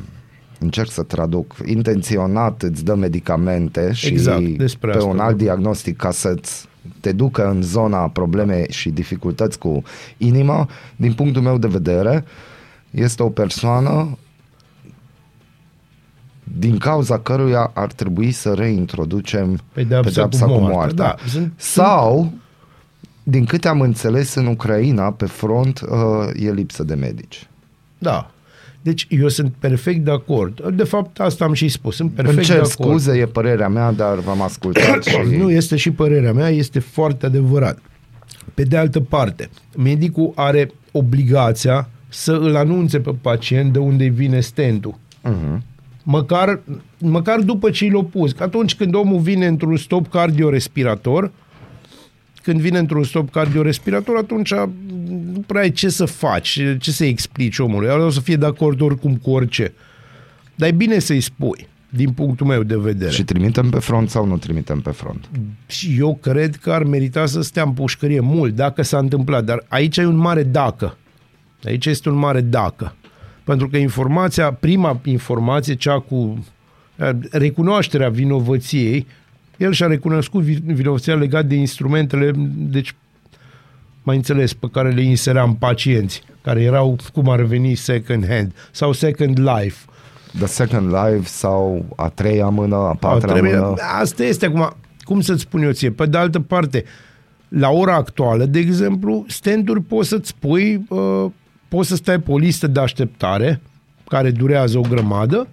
încerc să traduc, intenționat îți dă medicamente și exact, pe un alt diagnostic ca să-ți te ducă în zona probleme și dificultăți cu inima, din punctul meu de vedere, este o persoană din cauza căruia ar trebui să reintroducem pedeapsa, pedeapsa cu, cu moartea. Da, sunt... Sau, din câte am înțeles, în Ucraina, pe front, uh, e lipsă de medici. Da. Deci eu sunt perfect de acord. De fapt, asta am și spus. Sunt perfect Îmi cer de acord. scuze, e părerea mea, dar v-am ascultat și... Nu este și părerea mea, este foarte adevărat. Pe de altă parte, medicul are obligația să îl anunțe pe pacient de unde vine stentul. Uh-huh. Măcar, măcar după ce l-a pus. Că atunci când omul vine într-un stop cardiorespirator, când vine într-un stop cardiorespirator, atunci nu prea ai ce să faci, ce să explici omului. O să fie de acord oricum cu orice. Dar e bine să-i spui, din punctul meu de vedere. Și trimitem pe front sau nu trimitem pe front? Și eu cred că ar merita să stea în pușcărie mult, dacă s-a întâmplat. Dar aici e un mare dacă. Aici este un mare dacă. Pentru că informația, prima informație, cea cu recunoașterea vinovăției, el și-a recunoscut vinovăția legat de instrumentele, deci mai înțeles, pe care le inseram pacienți, care erau, cum ar veni, second hand sau second life. The second life sau a treia mână, a patra a treia, mână. Asta este acum, cum să-ți spun eu ție, pe de altă parte, la ora actuală, de exemplu, stand poți să-ți pui, uh, poți să stai pe o listă de așteptare, care durează o grămadă,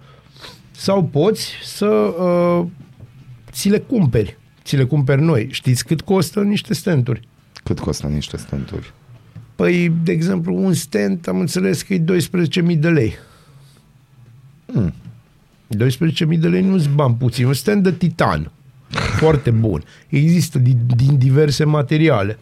sau poți să uh, ți le cumperi. Ți le cumperi noi. Știți cât costă niște stenturi? Cât costă niște stenturi? Păi, de exemplu, un stent, am înțeles că e 12.000 de lei. Hmm. 12.000 de lei nu-ți bani puțin. Un stent de titan. Foarte bun. Există din, din diverse materiale.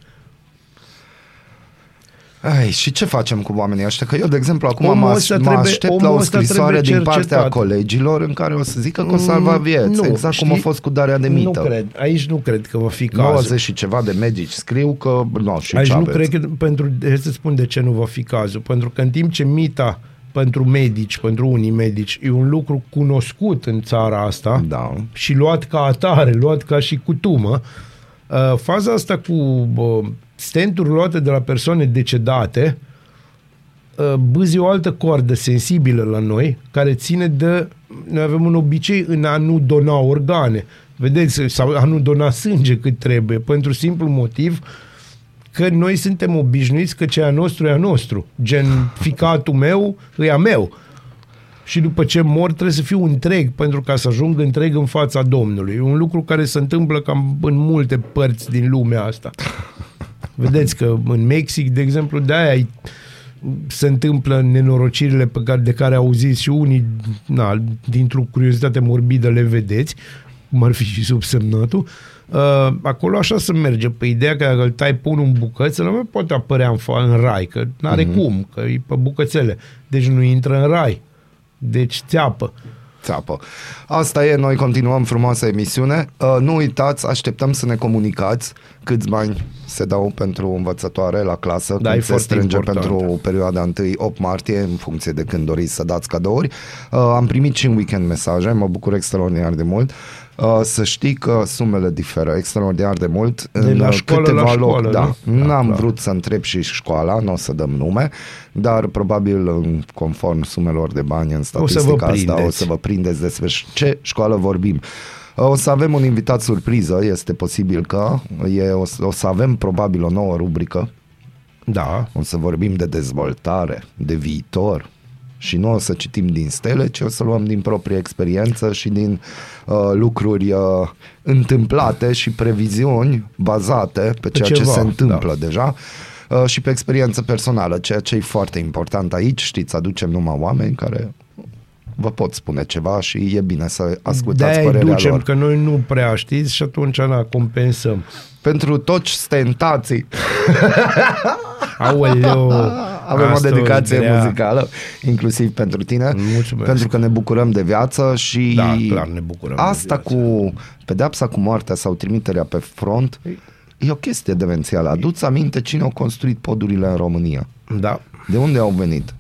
Ai, și ce facem cu oamenii ăștia? Că eu, de exemplu, acum omul mă, trebuie, mă aștept la o scrisoare din partea colegilor în care o să zică că o salva mm, vieți, nu, exact știi, cum a fost cu darea de mită. Nu cred, aici nu cred că va fi cazul. 90 și ceva de medici scriu că nu, și Aici nu cred că, pentru, să spun de ce nu va fi cazul, pentru că în timp ce mita pentru medici, pentru unii medici, e un lucru cunoscut în țara asta da. și luat ca atare, luat ca și cutumă, uh, faza asta cu uh, stenturi luate de la persoane decedate, uh, bâzi o altă coardă sensibilă la noi, care ține de... Noi avem un obicei în a nu dona organe, vedeți, sau a nu dona sânge cât trebuie, pentru simplu motiv că noi suntem obișnuiți că ce e a nostru e a nostru. Gen, ficatul meu e a meu. Și după ce mor trebuie să fiu întreg pentru ca să ajung întreg în fața Domnului. E un lucru care se întâmplă cam în multe părți din lumea asta. Vedeți că în Mexic, de exemplu, de-aia se întâmplă nenorocirile pe care, de care auziți și unii, na, dintr-o curiozitate morbidă le vedeți, cum ar fi și subsemnatul, uh, acolo așa se merge, pe ideea că dacă îl tai pe unul în bucăți, nu mai poate apărea în, în rai, că nu are uh-huh. cum, că e pe bucățele. Deci nu intră în rai. Deci țeapă țeapă. Asta e, noi continuăm frumoasa emisiune. Uh, nu uitați, așteptăm să ne comunicați câți bani se dau pentru învățătoare la clasă, da, când se strânge important. pentru perioada 1-8 martie, în funcție de când doriți să dați cadouri. Uh, am primit și în weekend mesaje, mă bucur extraordinar de mult. Uh, să știi că sumele diferă extraordinar de mult de în la școală câteva la școală, loc. Da. da N-am da, vrut să întreb și școala, nu o să dăm nume, dar probabil conform sumelor de bani în statistica o asta o să vă prindeți despre ce școală vorbim. O să avem un invitat surpriză, este posibil că e, o, o să avem probabil o nouă rubrică. Da. O să vorbim de dezvoltare, de viitor, și nu o să citim din stele, ci o să luăm din proprie experiență și din uh, lucruri uh, întâmplate și previziuni bazate pe, pe ceea ceva, ce se întâmplă da. deja. uh, și pe experiență personală, ceea ce e foarte important aici, știți, aducem numai oameni care vă pot spune ceva și e bine să ascultați De-aia îi părerea ducem, lor. că noi nu prea știți și atunci na, compensăm. Pentru toți stentații Aoleu, avem o asta dedicație grea. muzicală, inclusiv pentru tine, Mulțumesc. pentru că ne bucurăm de viață și Da, clar ne bucurăm de asta viață. cu pedepsa cu moartea sau trimiterea pe front e o chestie demențială. Aduți aminte cine au construit podurile în România? Da, De unde au venit?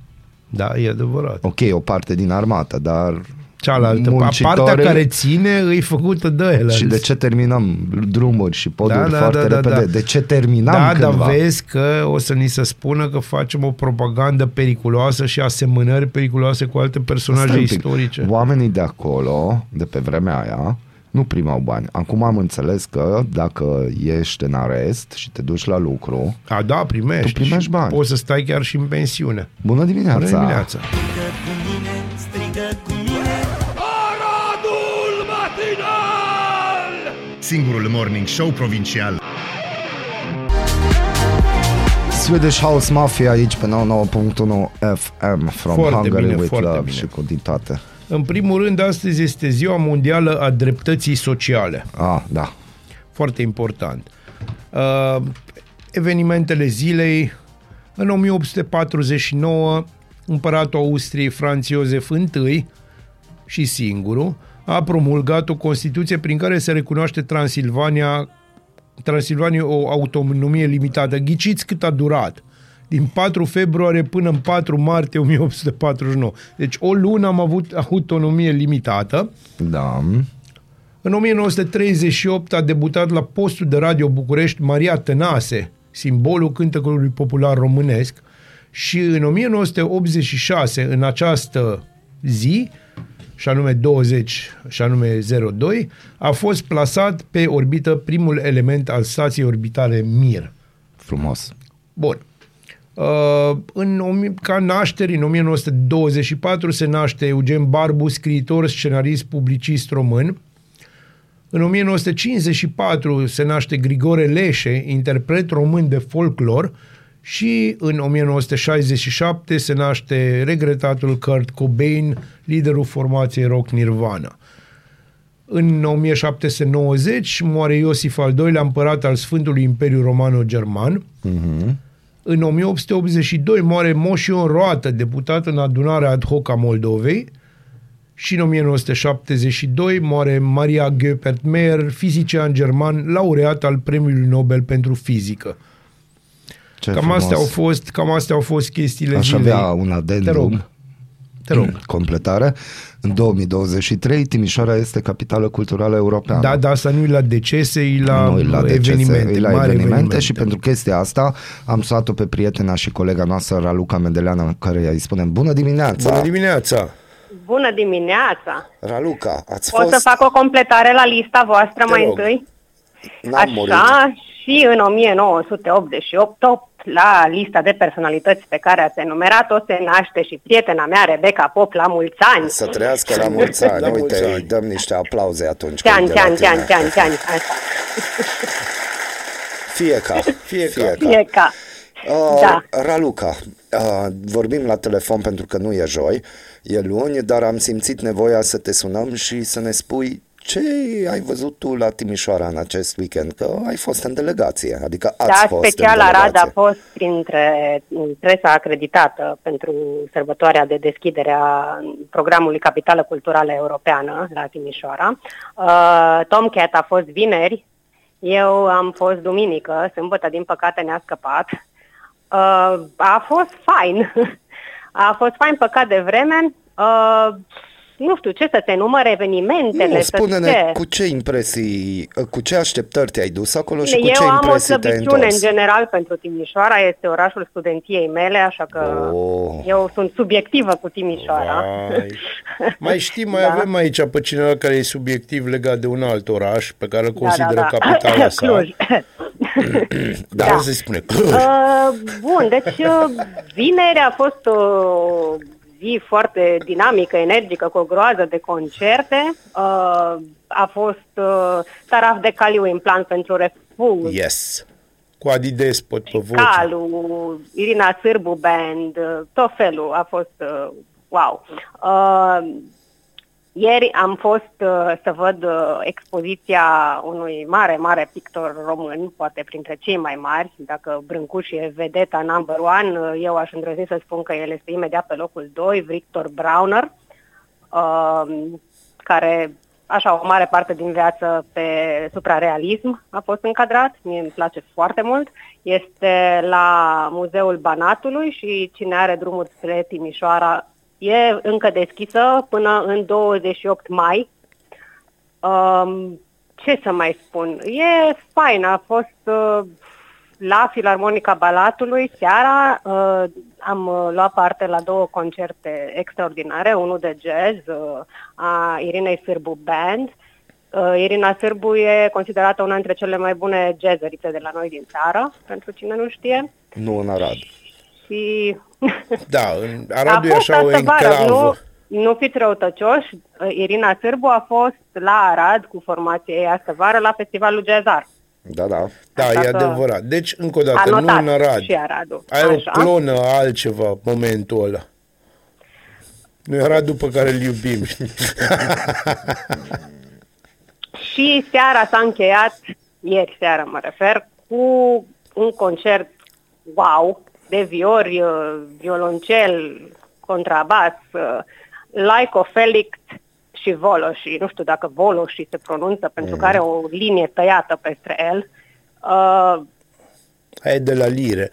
da, e adevărat. Ok, o parte din armată, dar Cealaltă, muncitorii- partea care ține îi făcută de el. Și de ce terminăm drumuri și poduri Da, da, foarte da, da, repede? da. De ce terminam Da, cândva? dar vezi că o să ni se spună că facem o propagandă periculoasă și asemănări periculoase cu alte personaje Stai un pic. istorice. Oamenii de acolo, de pe vremea aia, nu primau bani. Acum am înțeles că dacă ești în arest și te duci la lucru, A, da, primești. Tu primești Și bani. Poți să stai chiar și în pensiune. bună dimineața! Bună dimineața! Strigă cu mine, strigă cu mine Singurul morning show provincial. Swedish House Mafia aici pe 99.1 FM From Foarte Hungary bine, with foarte Love bine. și cu ditate. În primul rând, astăzi este Ziua Mondială a Dreptății Sociale. Ah, da. Foarte important. Uh, evenimentele zilei. În 1849, împăratul Austriei Franz Iosef I și singurul a promulgat o Constituție prin care se recunoaște Transilvania Transilvania o autonomie limitată. Ghiciți cât a durat. Din 4 februarie până în 4 martie 1849. Deci o lună am avut autonomie limitată. Da. În 1938 a debutat la postul de radio București Maria Tănase, simbolul cântecului popular românesc, și în 1986, în această zi, și anume 20, și anume 02, a fost plasat pe orbită primul element al stației orbitale Mir. Frumos. Bun. Uh, în, omi- ca nașteri, în 1924, se naște Eugen Barbu, scriitor, scenarist, publicist român. În 1954 se naște Grigore Leșe, interpret român de folclor și în 1967 se naște regretatul Kurt Cobain, liderul formației rock Nirvana. În 1790 moare Iosif al II-lea împărat al Sfântului Imperiu Romano-German. În 1882 moare Moș Ion Roată, deputat în adunarea ad hoc a Moldovei. Și în 1972 moare Maria Göpert Meyer, fizician german, laureat al Premiului Nobel pentru fizică. Ce Cam frumos. astea, au fost, cam astea au fost chestiile Aș zilei. avea un Te rog. adendum. Te rog. Completare. În 2023, Timișoara este capitală culturală europeană. Da, dar asta nu e la decese, e la, nu e la decese, evenimente, e la mari evenimente, și pentru chestia asta am sunat-o pe prietena și colega noastră Raluca Medeleana, care îi spunem bună dimineața! Bună dimineața! Bună dimineața! Raluca, ați Pot fost... să fac o completare la lista voastră Te mai rog. întâi? N-am murit. Așa, și în 1988, top la lista de personalități pe care ați enumerat-o, se naște și prietena mea, Rebecca Pop, la mulți ani. Să trăiască la mulți ani. La Uite, mulți ani. îi dăm niște aplauze atunci. Cean, când e la cean, tine. cean, cean, cean. Așa. Fie ca. Fie, fie ca. E ca. Uh, Da. Raluca, uh, vorbim la telefon pentru că nu e joi, e luni, dar am simțit nevoia să te sunăm și să ne spui ce ai văzut tu la Timișoara în acest weekend, că ai fost în delegație, adică ați Da, fost special în Arad delegație. a fost printre presa acreditată pentru sărbătoarea de deschidere a programului Capitală Culturală Europeană la Timișoara. Uh, Tomcat a fost vineri, eu am fost duminică, sâmbătă din păcate ne-a scăpat. Uh, a fost fain. A fost fain păcat de vreme. Uh, nu știu ce să te număr evenimentele. Nu, să spune-ne ce. cu ce impresii, cu ce așteptări te-ai dus acolo și cu Eu ce am o impresii te-ai slăbiciune în întors. general pentru Timișoara, este orașul studentiei mele, așa că Oh. eu sunt subiectivă cu Timișoara. Vai. Mai știi, mai Da. avem aici pe cineva care e subiectiv legat de un alt oraș pe care îl Da, consideră da, da. capitala sa. Cluj. Da, Da. se spune Cluj. Uh, bun, deci uh, vineri a fost o zi foarte dinamică, energică, cu o groază de concerte. Uh, a fost uh, Taraf de Caliu în plan pentru refuz. Yes. Cu Adi Despot pe voce. Calu, Irina Sârbu Band, uh, tot felul a fost uh, wow. Uh, ieri am fost uh, să văd uh, expoziția unui mare, mare pictor român, poate printre cei mai mari, dacă Brâncuș e vedeta number one, uh, eu aș îndrăzni să spun că el este imediat pe locul 2, Victor Brauner, uh, care așa o mare parte din viață pe suprarealism a fost încadrat, mie îmi place foarte mult. Este la Muzeul Banatului și cine are drumul spre Timișoara e încă deschisă până în 28 mai. Um, ce să mai spun? E fain, a fost uh, la Filarmonica Balatului seara. Uh, am uh, luat parte la două concerte extraordinare, unul de jazz uh, a Irinei Sârbu Band. Uh, Irina Sârbu e considerată una dintre cele mai bune jazzerițe de la noi din țară, pentru cine nu știe. Nu în Arad. Și Da, în a Aradu e fost așa o astă vară, enclavă. nu, nu fiți răutăcioși, uh, Irina Sârbu a fost la Arad cu formația ei astă vară la Festivalul Jazzar. Da, da. Da, Așa e că- adevărat. Deci, încă o dată, nu Anotat în Arad. și Aradul. Ai Așa. o clonă altceva momentul ăla. Nu era după care îl iubim. știi? Și seara s-a încheiat, ieri seara mă refer, cu un concert wow, de viori, uh, violoncel, contrabas, uh, Laico Felix și Voloși. Nu știu dacă Voloși se pronunță, pentru că are o linie tăiată peste el. Uh, Aia e de la lire.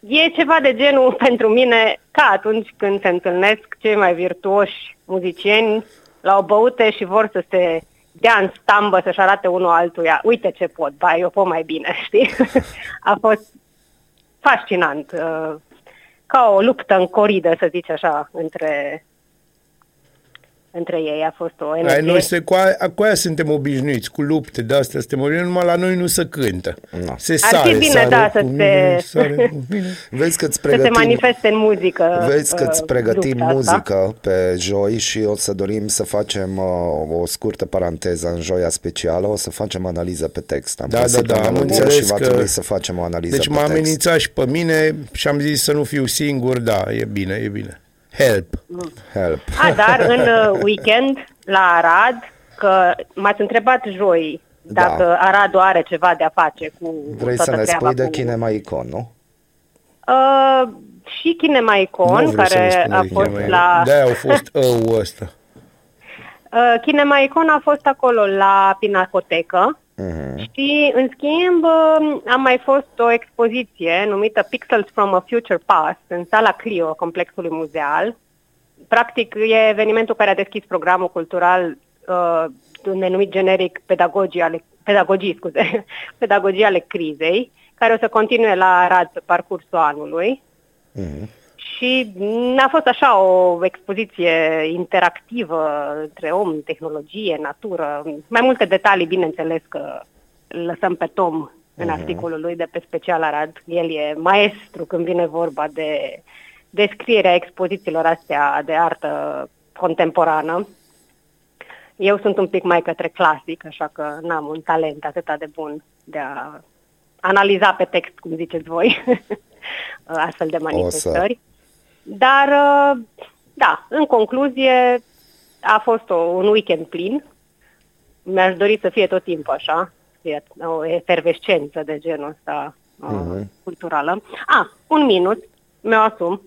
E ceva de genul pentru mine ca atunci când se întâlnesc cei mai virtuoși muzicieni la o băute și vor să se dea în stambă să-și arate unul altuia. Uite ce pot, ba, eu pot mai bine, știi? A fost fascinant. uh, Ca o luptă în coridă, să zici așa, între, între ei. A fost o Ai, energie. noi se, cu, aia, cu aia suntem obișnuiți, cu lupte de astea suntem obișnuiți, numai la noi nu se cântă. Nu. Se Ar sare, fi bine, sare da, cu să mine, se- sare cu mine. Vezi că îți să se pregătim, manifeste în muzică. vezi că îți uh, pregătim lupta asta. muzică pe joi și o să dorim să facem uh, o scurtă paranteză în joia specială, o să facem analiză pe text. Am Da, găsit da, da, o am melodie înțeles și va că- trebui să facem o analiză Deci pe m-a text. amenințat și pe mine și am zis să nu fiu singur, da, e bine, e bine. Help. Help. A, dar în uh, weekend la Arad, că m-ați întrebat joi dacă Da. Aradul are ceva de a face cu Vrei toată să ne treaba spui de cu... Kinema Icon, nu? Uh, și Kinema Nu Icon, vreau să ne care spune a de fost Kinema la... Icon. De-aia au fost ău ăsta. Uh, Kinema Icon a fost acolo la Pinacotecă Mhm. și, în schimb, uh, a mai fost o expoziție numită Pixels from a Future Past în sala Clio, complexului muzeal. Practic, e evenimentul care a deschis programul cultural uh, denumit generic pedagogii ale, pedagogii, scuze, pedagogii ale crizei, care o să continue la Arad pe parcursul anului. Mhm. Și a fost așa o expoziție interactivă între om, tehnologie, natură, mai multe detalii, bineînțeles că îl lăsăm pe Tom în articolul lui de pe Special Arad. El e maestru când vine vorba de descrierea expozițiilor astea de artă contemporană. Eu sunt un pic mai către clasic, așa că n-am un talent atât de bun de a analiza pe text, cum ziceți voi, astfel de manifestări. Dar, uh, da, în concluzie, a fost o, un weekend plin. Mi-aș dori să fie tot timpul așa, să fie o efervescență de genul ăsta uh, culturală. A, un minus, mi-o asum.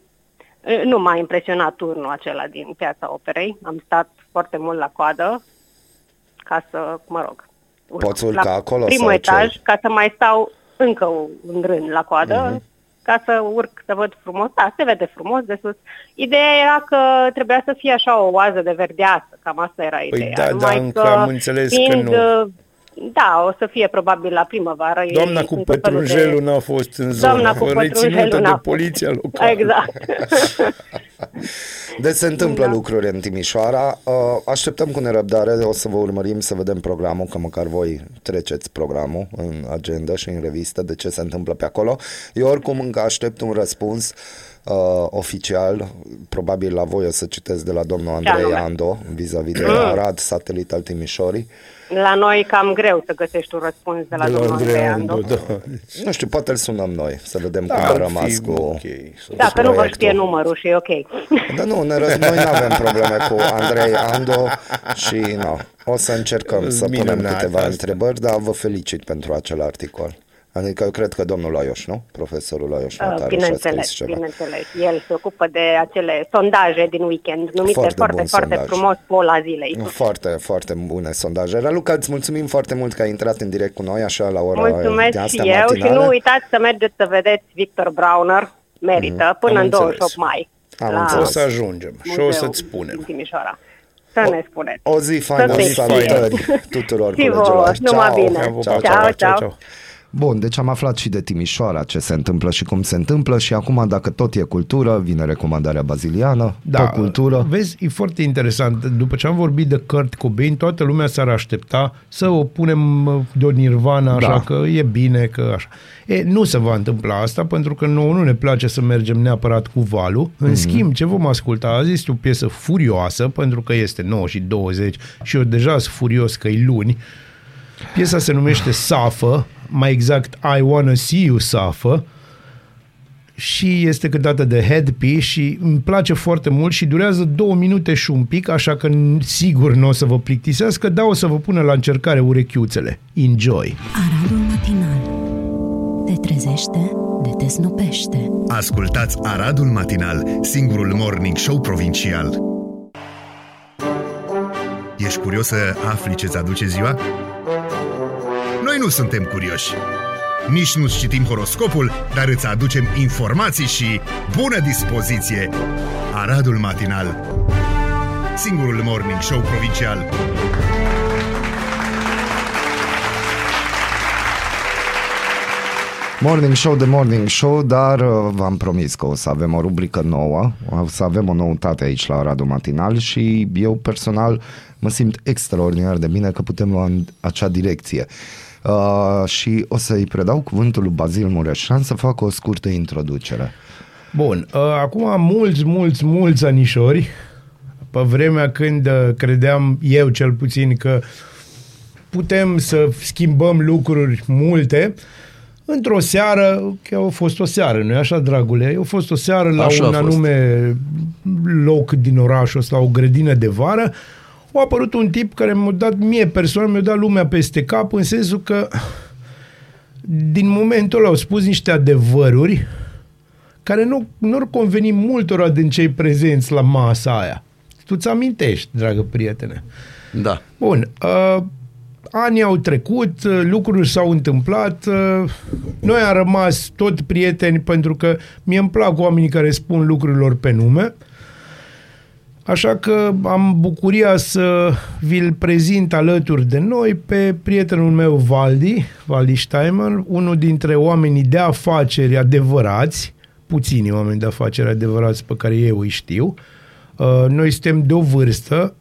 Uh, Nu m-a impresionat turnul acela din Piața Operei. Am stat foarte mult la coadă ca să, mă rog, urc Poți urca la acolo primul sau etaj ce? ca să mai stau încă un rând la coadă, ca să urc, să văd frumos. Da, se vede frumos de sus. Ideea era că trebuia să fie așa o oază de verdeață, cam asta era ideea. da, Numai da, încă am înțeles că fiind, nu. Uh, Da, o să fie probabil la primăvară. Doamna Ei cu sunt tot felul de- pătrunjelul n-a fost în zonă, Doamna cu reținută pătrunjelul de n-a poliția locală. Exact. Deci se întâmplă Da. lucruri în Timișoara. Uh, Așteptăm cu nerăbdare, o să vă urmărim să vedem programul, că măcar voi treceți programul în agenda și în revistă de ce se întâmplă pe acolo. Eu oricum încă aștept un răspuns uh, oficial, probabil la voi o să citesc de la domnul Andrei anume? Ando, vis-a-vis de Mm. Arad, satelit al Timișorii. La noi cam greu să găsești un răspuns de la, De la domnul Andrei Andrei Ando, Ando. da. Nu știu, poate îl sunăm noi, să vedem Da, cum a ar rămas fi cu... ok. Dacă nu vă proiectul. știe numărul și e ok. Dar nu, ne răz... noi nu avem probleme cu Andrei Ando și nu. O să încercăm să punem Minunat câteva asta. întrebări, dar vă felicit pentru acel articol. Adică eu cred că domnul Laioș, nu? Profesorul Laioș Uh, Mataru și-a scris Bineînțeles, ceva. bineînțeles. El se ocupă de acele sondaje din weekend, numite Foarte foarte, bun foarte, sondaj. frumos pola zilei. Foarte, foarte bune sondaje. Raluca, îți mulțumim foarte mult că ai intrat în direct cu noi așa la ora Mulțumesc de și astea eu și matinale. nu uitați să mergeți să vedeți Victor Browner, merită, până am în 28 înțeles. mai. Am la înțeles. O să ajungem și o muzeul să-ți din spunem. Timișoara. Să ne spuneți. O zi faină, Să fie. salutări tuturor Și vouă, colegilor. numai Ciao. bine. Ceau, Ciao, ciao. Bun, deci am aflat și de Timișoara ce se întâmplă și cum se întâmplă și acum dacă tot e cultură, vine recomandarea baziliană, Da, tot cultură. Vezi, e foarte interesant. După ce am vorbit de Kurt Cobain, toată lumea s-ar aștepta să o punem uh, de o nirvana, așa Da. că e bine, că așa. E, nu se va întâmpla asta, pentru că nouă nu ne place să mergem neapărat cu valul. În schimb, ce vom asculta azi este o piesă furioasă, pentru că este 9 și 20 și eu deja sunt furios că e luni. Piesa se numește Suffer, mai exact I Wanna See You Suffer și este cântată de Headpiece și îmi place foarte mult și durează două minute și un pic, așa că n- sigur nu o să vă plictisească, dar o să vă pună la încercare urechiuțele. Enjoy! Aradul matinal Te trezește, de te snopește Ascultați Aradul Matinal, singurul morning show provincial. Ești curios să afli ce-ți aduce ziua? Noi nu suntem curioși. Nici nu citim horoscopul, dar îți aducem informații și bună dispoziție. Aradul Matinal, singurul morning show provincial. Morning show de morning show, dar uh, v-am promis că o să avem o rubrică nouă, o să avem o noutate aici la Radu Matinal și eu personal mă simt extraordinar de bine că putem lua în acea direcție. Uh, și o să-i predau cuvântul lui Bazil Mureșan să facă o scurtă introducere. Bun, uh, acum mulți, mulți, mulți anișori, pe vremea când uh, credeam eu cel puțin că putem să schimbăm lucruri multe, într-o seară, că a fost o seară, nu-i așa, dragule? A fost o seară la Așa a un fost. anume loc din orașul ăsta, o grădină de vară, a apărut un tip care mi-a dat mie personal, mi-a dat lumea peste cap, în sensul că din momentul ăla au spus niște adevăruri care nu, nu ar conveni multora din cei prezenți la masa aia. Tu ți amintești, dragă prietene. Da. Bun, uh, anii au trecut, uh, lucruri s-au întâmplat, uh, noi am rămas tot prieteni pentru că mie îmi plac oamenii care spun lucrurilor pe nume, așa că am bucuria să vi-l prezint alături de noi pe prietenul meu Valdi, Valdi Steimer, unul dintre oamenii de afaceri adevărați, puțini oameni de afaceri adevărați pe care eu îi știu. Uh, Noi suntem de o vârstă,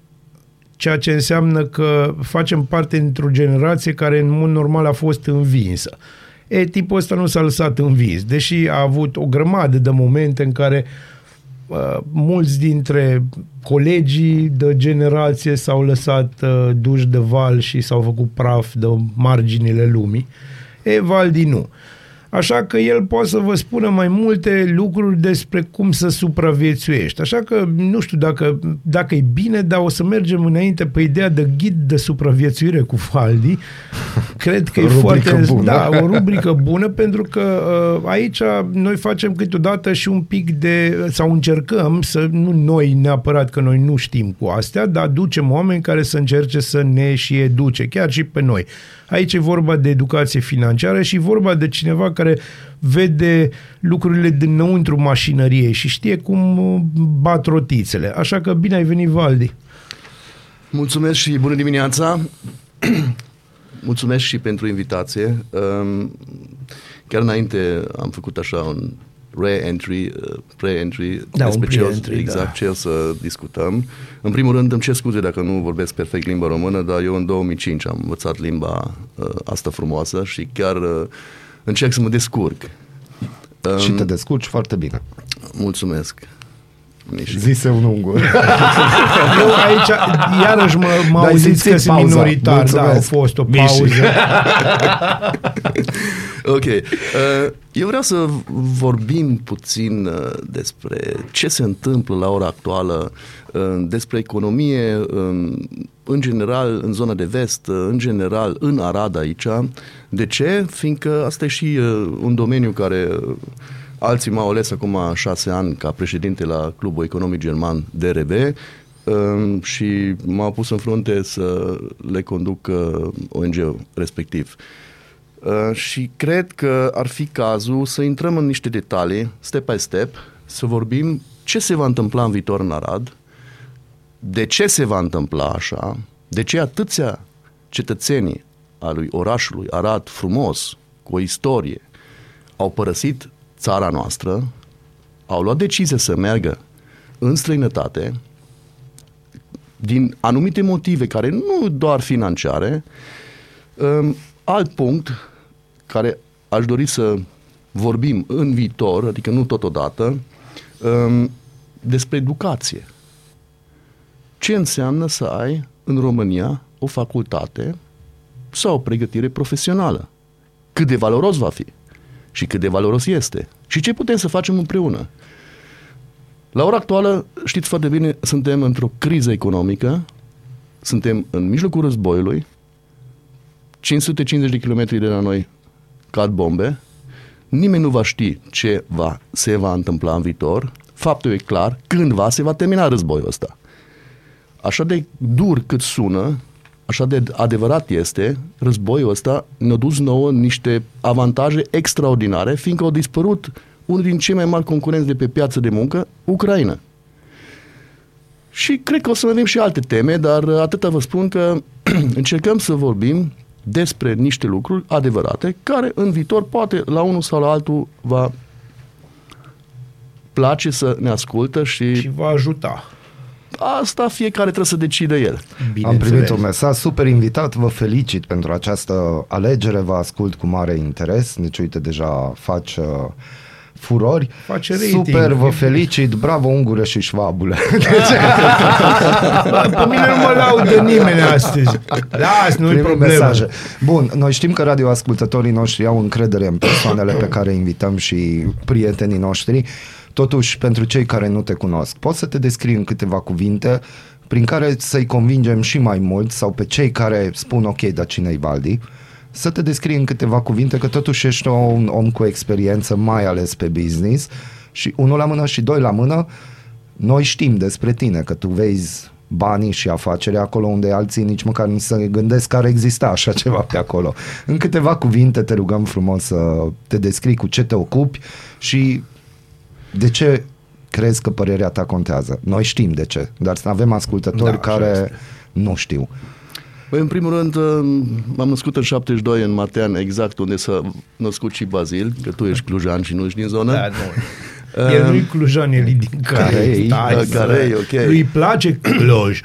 ceea ce înseamnă că facem parte dintr-o generație care în mod normal a fost învinsă. E, tipul ăsta nu s-a lăsat învins, deși a avut o grămadă de momente în care uh, mulți dintre colegii de generație s-au lăsat uh, duși de val și s-au făcut praf de marginile lumii. E, Valdi nu. Așa că el poate să vă spună mai multe lucruri despre cum să supraviețuiești. Așa că nu știu dacă, dacă e bine, dar o să mergem înainte pe ideea de ghid de supraviețuire cu Faldi. Cred că e Rubrică foarte... bună. Da, o rubrică bună pentru că uh, aici noi facem câteodată și un pic de... sau încercăm să... nu noi neapărat că noi nu știm cu astea, dar ducem oameni care să încerce să ne și educe, chiar și pe noi. Aici e vorba de educație financiară și e vorba de cineva care vede lucrurile dinăuntru mașinăriei și știe cum uh, bat rotițele. Așa că bine ai venit, Valdi. Mulțumesc și bună dimineața. Mulțumesc și pentru invitație. Um, Chiar înainte am făcut așa un re-entry, uh, pre-entry Da, despre un ce o, pre-entry, exact da. ce o să discutăm. În primul rând îmi cer scuze dacă nu vorbesc perfect limba română, dar eu în 2005 am învățat limba uh, asta frumoasă și chiar uh, încerc să mă descurc. Um, Și te descurci foarte bine. Mulțumesc. Mișc. Zise un ungur. Eu aici, iarăși mă, mă Dar ai auziți simțit că sunt pauza. minoritar, da, a Mulțumesc. fost o Miși. pauză. Ok. Uh, Eu vreau să vorbim puțin uh, despre ce se întâmplă la ora actuală, uh, despre economie, um, în general în zona de vest, uh, în general în Arad aici. De ce? Fiindcă asta e și uh, un domeniu care uh, alții m-au ales acum șase ani ca președinte la Clubul Economic German DRB um, și m-au pus în frunte să le conduc uh, ONG-ul respectiv. Uh, și cred că ar fi cazul să intrăm în niște detalii, step by step, să vorbim ce se va întâmpla în viitor în Arad, de ce se va întâmpla așa, de ce atâția cetățenii al lui orașului Arad frumos, cu o istorie, au părăsit țara noastră, au luat decizia să meargă în străinătate, din anumite motive care nu doar financiare, Um, alt punct care aș dori să vorbim în viitor, adică nu totodată, um, despre educație. Ce înseamnă să ai în România o facultate sau o pregătire profesională? Cât de valoros va fi? Și cât de valoros este? Și ce putem să facem împreună? La ora actuală, știți foarte bine, suntem într-o criză economică, suntem în mijlocul războiului, 550 de kilometri de la noi cad bombe, nimeni nu va ști ce va, se va întâmpla în viitor, faptul e clar, cândva se va termina războiul ăsta. Așa de dur cât sună, așa de adevărat este, războiul ăsta ne-a dus nouă niște avantaje extraordinare, fiindcă au dispărut unul din cei mai mari concurenți de pe piață de muncă, Ucraina. Și cred că o să mai avem și alte teme, dar atâta vă spun că încercăm să vorbim despre niște lucruri adevărate, care în viitor poate la unul sau la altul va place să ne ascultă și, Și va ajuta. Asta fiecare trebuie să decide el. Am Bineînțeles. primit un mesaj super invitat, vă felicit pentru această alegere, vă ascult cu mare interes, deci uite deja faci uh, furori. Face rating. Super, vă felicit, bravo ungure și șvabule. Bă, Pe mine nu mă laudă nimeni astăzi. Las, nu-i Primim problemă. mesaje. Bun, noi știm că radioascultătorii noștri au încredere în persoanele pe care invităm și prietenii noștri. Totuși, pentru cei care nu te cunosc, poți să te descrii în câteva cuvinte prin care să-i convingem și mai mult sau pe cei care spun ok, dar cine-i Valdi? Să te descrii în câteva cuvinte că totuși ești un om cu experiență, mai ales pe business și unul la mână și doi la mână, noi știm despre tine că tu vezi banii și afacerea acolo unde alții nici măcar nu se gândesc că ar exista așa ceva pe acolo. În câteva cuvinte te rugăm frumos să te descrii cu ce te ocupi și de ce crezi că părerea ta contează. Noi știm de ce, dar avem ascultători Da, așa care este. nu știu. Păi, în primul rând, m-am născut în 72 în Matean, exact unde s-a născut și Bazil, că tu ești clujan și nu ești din zonă. Da, nu. El nu-i clujan, el e din Carei. Carei, Stai, da, Carei, să- ok. Lui place Cluj.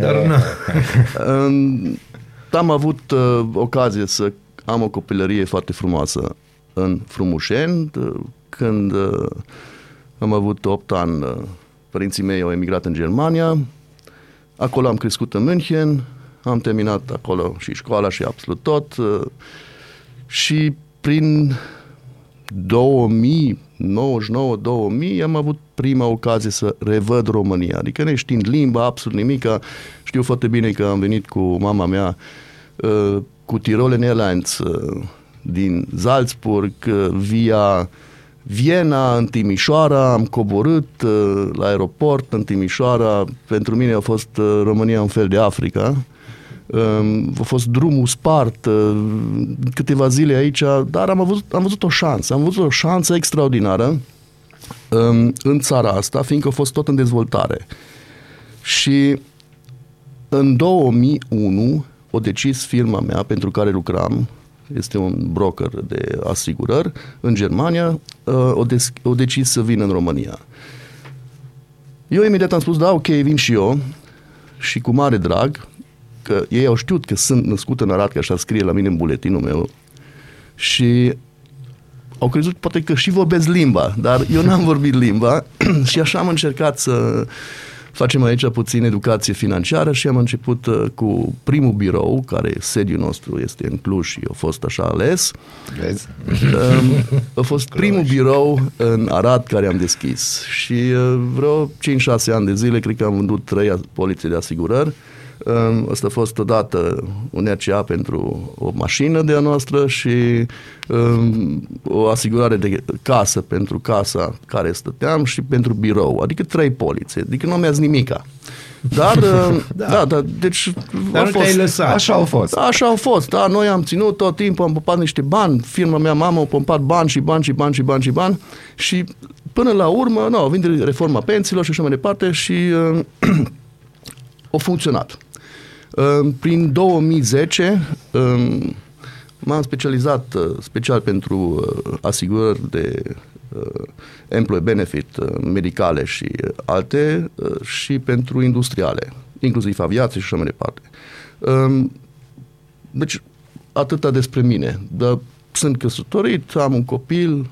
Dar na. În- Am avut uh, ocazie să am o copilărie foarte frumoasă în Frumușeni, uh, când uh, am avut 8 ani, uh, părinții mei au emigrat în Germania, acolo am crescut în München, am terminat acolo și școala și absolut tot uh, și prin 2099-2000 am avut prima ocazie să revăd România, adică neștiind limba, absolut nimic. Știu foarte bine că am venit cu mama mea uh, cu Tirolen Airlines uh, din Salzburg uh, via Viena, în Timișoara, am coborât uh, la aeroport în Timișoara. Pentru mine a fost uh, România un fel de Africa. Um, a fost drumul spart, uh, câteva zile aici, dar am văzut, am văzut o șansă, am văzut o șansă extraordinară um, în țara asta, fiindcă a fost tot în dezvoltare. Și în 2001 o decis firma mea pentru care lucram, este un broker de asigurări în Germania, uh, o, des- o decis să vină în România. Eu imediat am spus, da, ok, vin și eu și cu mare drag, că ei au știut că sunt născut în Arad, că așa scrie la mine în buletinul meu și au crezut poate că și vorbesc limba, dar eu n-am vorbit limba și așa am încercat să facem aici puțin educație financiară și am început uh, cu primul birou, care sediul nostru este în Cluj și a fost așa ales. Vezi? Um, a fost primul birou în Arad care am deschis și uh, vreo 5-6 ani de zile cred că am vândut 3 poliții de asigurări. Um, Asta a fost odată un RCA pentru o mașină de a noastră și um, o asigurare de casă pentru casa care stăteam și pentru birou, adică trei polițe, adică nu mi-ați nimica. Dar, um, da. da, da, deci Dar a nu te-ai fost, lăsat. Așa au fost. Așa au fost, da, noi am ținut tot timpul, am pompat niște bani, firma mea, mama, a pompat bani și bani și bani și bani și bani și până la urmă, nu, vine reforma pensiilor și așa mai departe și uh, a funcționat. Uh, prin 2010 uh, m-am specializat uh, special pentru uh, asigurări de uh, employee benefit uh, medicale și uh, alte uh, și pentru industriale, inclusiv aviație și așa mai departe. Um, deci, atâta despre mine. Dar sunt căsătorit, am un copil.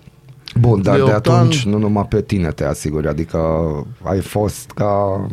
Bun, dar de de, opt atunci ani. nu numai pe tine te asiguri, adică ai fost ca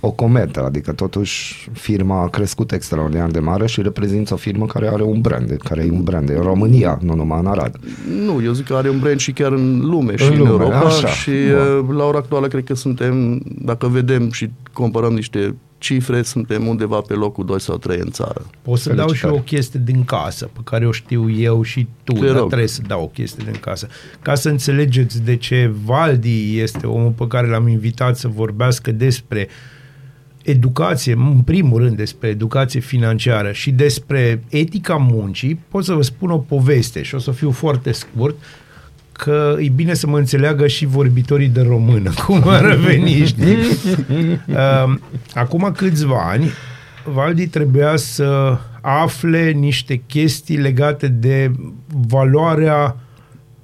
o cometă, adică totuși firma a crescut extraordinar de mare și reprezinți o firmă care are un brand, care e un brand în România, nu numai în Arad. Nu, eu zic că are un brand și chiar în lume și în, lume, Europa așa. și Bun. uh, la ora actuală cred că suntem, dacă vedem și comparăm niște cifre, suntem undeva pe locul 2 sau 3 în țară. Pot să dau și Felicitări. eu o chestie din casă, pe care o știu eu și tu, Te dar rog. trebuie să dau o chestie din casă. Ca să înțelegeți de ce Valdi este omul pe care l-am invitat să vorbească despre educație, în primul rând despre educație financiară și despre etica muncii, pot să vă spun o poveste și o să fiu foarte scurt, că e bine să mă înțeleagă și vorbitorii de română, cum ar veni, știi? Um, Acum câțiva ani, Valdi trebuia să afle niște chestii legate de valoarea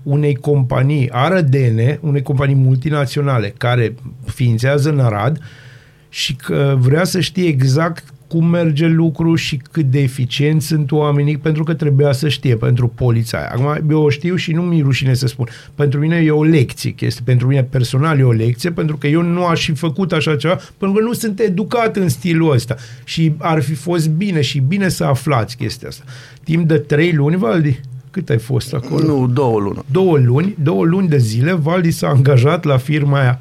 unei companii arădene, unei companii multinaționale care ființează în Arad și că vrea să știe exact cum merge lucrul și cât de eficienți sunt oamenii, pentru că trebuia să știe pentru poliția aia. Acum, eu o știu și nu mi-e rușine să spun. Pentru mine e o lecție, chestie. pentru mine personal e o lecție, pentru că eu nu aș fi făcut așa ceva, pentru că nu sunt educat în stilul ăsta. Și ar fi fost bine și bine să aflați chestia asta. Timp de trei luni, Valdi, cât ai fost acolo? Nu, două luni. două luni, două luni de zile, Valdi s-a angajat la firma aia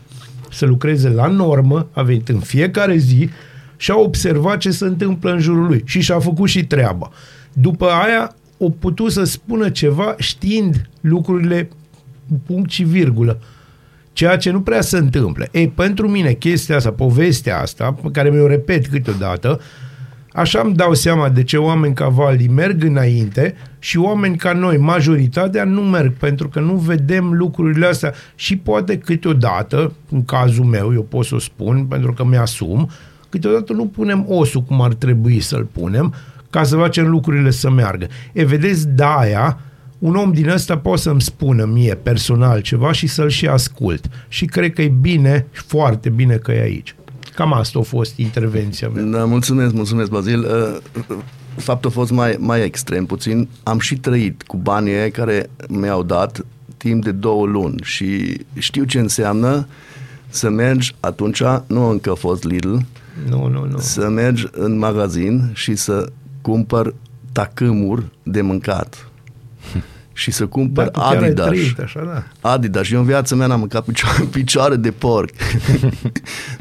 să lucreze la normă, a venit în fiecare zi și a observat ce se întâmplă în jurul lui și și-a făcut și treaba. După aia, o putut să spună ceva știind lucrurile punct și virgulă. Ceea ce nu prea se întâmplă. Ei, pentru mine, chestia asta, povestea asta, pe care mi-o repet câteodată, Așa îmi dau seama de ce oameni ca Valdi merg înainte și oameni ca noi, majoritatea, nu merg pentru că nu vedem lucrurile astea și poate câteodată, în cazul meu, eu pot să o spun pentru că mi-asum, câteodată nu punem osul cum ar trebui să-l punem ca să facem lucrurile să meargă. E, vedeți, de aia, un om din ăsta poate să-mi spună mie personal ceva și să-l și ascult. Și cred că e bine, foarte bine că e aici. Cam asta a fost intervenția mea. Da, mulțumesc, mulțumesc, Bazil. Uh, Faptul a fost mai, mai extrem puțin. Am și trăit cu banii aia care mi-au dat timp de două luni și știu ce înseamnă să mergi atunci, nu încă a fost Lidl, Nu, nu, nu. să mergi în magazin și să cumpăr tacâmuri de mâncat și să cumpăr Dar tu chiar ai Adidas. trăit așa, da. Adidas. Eu în viața mea n-am mâncat picioare, picioare de porc.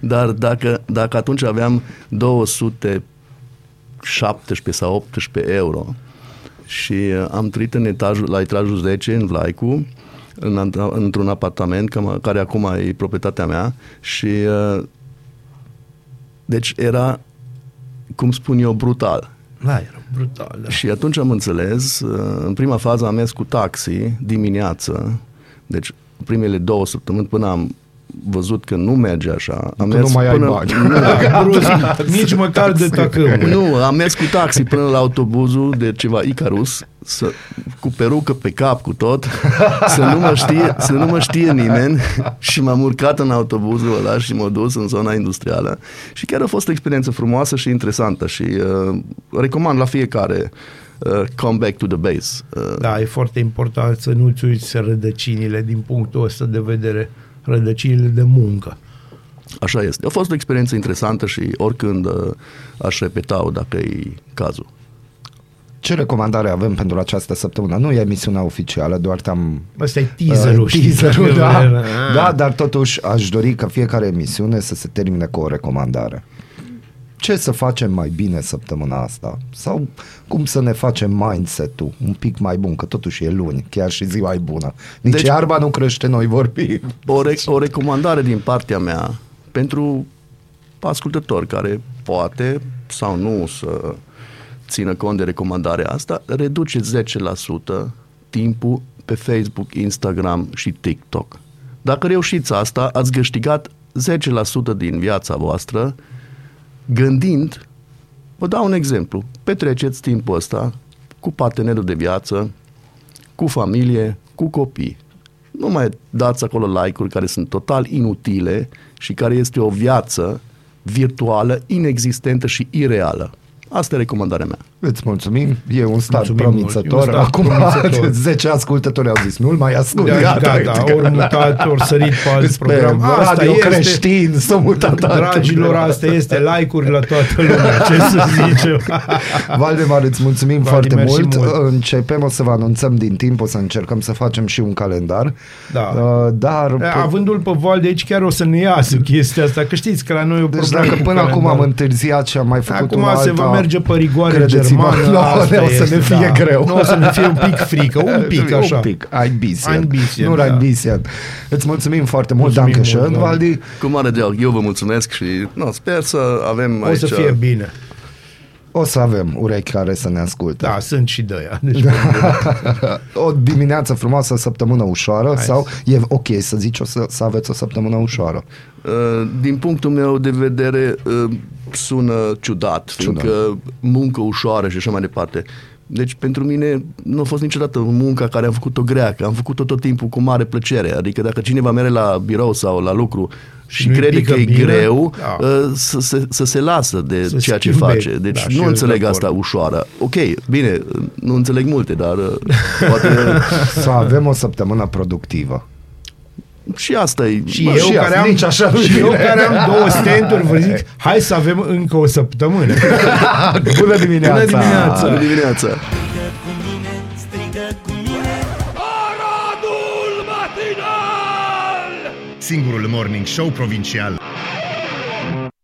Dar dacă, dacă atunci aveam 217 sau 18 euro și uh, am trăit în etajul, la etajul 10 în Vlaicu, în, într-un apartament cam- care acum e proprietatea mea și uh, deci era, cum spun eu, brutal. Da, era brutal, da. Și atunci am înțeles, uh, în prima fază am mers cu taxi dimineață, deci primele două săptămâni până am văzut că nu merge așa. Am Tu nu mai ai până, bani. Brusc, nici măcar de tacâmul. nu, am mers cu taxi până la autobuzul de ceva Icarus, să, cu perucă pe cap, cu tot, să nu mă știe, să nu mă știe nimeni și m-am urcat în autobuzul ăla și m-am dus în zona industrială și chiar a fost o experiență frumoasă și interesantă și uh, recomand la fiecare uh, come back to the base. Uh, Da, e foarte important să nu-ți uiți rădăcinile din punctul ăsta de vedere, rădăcinile de muncă. Așa este. A fost o experiență interesantă și oricând uh, aș repeta-o dacă e cazul. Ce recomandare avem pentru această săptămână? Nu e emisiunea oficială, doar te-am... Asta e teaserul, Uh, știi? teaserul, da, Ah. da, dar totuși aș dori ca fiecare emisiune să se termine cu o recomandare. Ce să facem mai bine săptămâna asta? Sau cum să ne facem mindset-ul un pic mai bun, că totuși e luni, chiar și ziua e bună. Nici Deci- deci, iarba nu crește, noi vorbim. O, re- o recomandare din partea mea pentru ascultători care poate sau nu să țină cont de recomandarea asta, reduce 10% timpul pe Facebook, Instagram și TikTok. Dacă reușiți asta, ați câștigat 10% din viața voastră gândind, vă dau un exemplu, petreceți timpul ăsta cu partenerul de viață, cu familie, cu copii. Nu mai dați acolo like-uri care sunt total inutile și care este o viață virtuală, inexistentă și ireală. Asta e recomandarea mea. Îți mulțumim, e un stat Mulțumim promițător. mult, e un stat Acum promițător. 10 ascultători au zis, nu-l mai ascult. Da, gata, uite că- ori mutat, ori sărit pe alt Îți program. pe Asta radio este, creștin, s-a mutat dragilor, alte- asta este like-uri la toată lumea, ce să zicem. Valdemar, îți mulțumim Valdi, foarte mersi mult. mult. Începem, o să vă anunțăm din timp, o să încercăm să facem și un calendar. Da. Uh, dar... Avându-l pe Val de aici, chiar o să ne iasă chestia asta, că știți că la noi e o deci problemă dacă cu până acum am calendarul. întârziat și am mai făcut Acum una se alta, va merge pe rigoare credeți-mă, germană. nouă asta o să este, ne fie da. greu. Nu o să ne fie un pic frică, un pic așa. Un pic, ein bisschen. Ein bisschen, nu da. ein bisschen. Îți mulțumim foarte mult, Mulțumim Dankeș mult, schön, da. Valdi. Cu mare drag, eu vă mulțumesc și no, sper să avem O aici... să fie bine. O să avem urechi care să ne asculte. Da, sunt și de aia. Deci, o dimineață frumoasă, săptămână ușoară Hai. sau e ok să zici o să, să aveți o săptămână ușoară? Uh, Din punctul meu de vedere uh, sună ciudat, fiindcă muncă ușoară și așa mai departe. Deci pentru mine nu a fost niciodată munca care am făcut-o grea, că am făcut-o tot timpul cu mare plăcere. Adică dacă cineva merge la birou sau la lucru și nu-i crede pică că e bine, greu, da. uh, să, se, să se lasă de Să ceea ce schimbe. face. Deci Da, și nu eu înțeleg de asta acord. ușoară. Ok, bine, nu înțeleg multe, dar uh, poate Să avem o săptămână productivă. Și asta e... Și Bă, eu, și care asta, am, nici așa nu și e eu bine. care am două stenturi, vă zic, hai să avem încă o săptămână. Bună dimineața! Bună dimineața! Bună dimineața! Strigă cu mine, strigă cu mine Singurul morning show provincial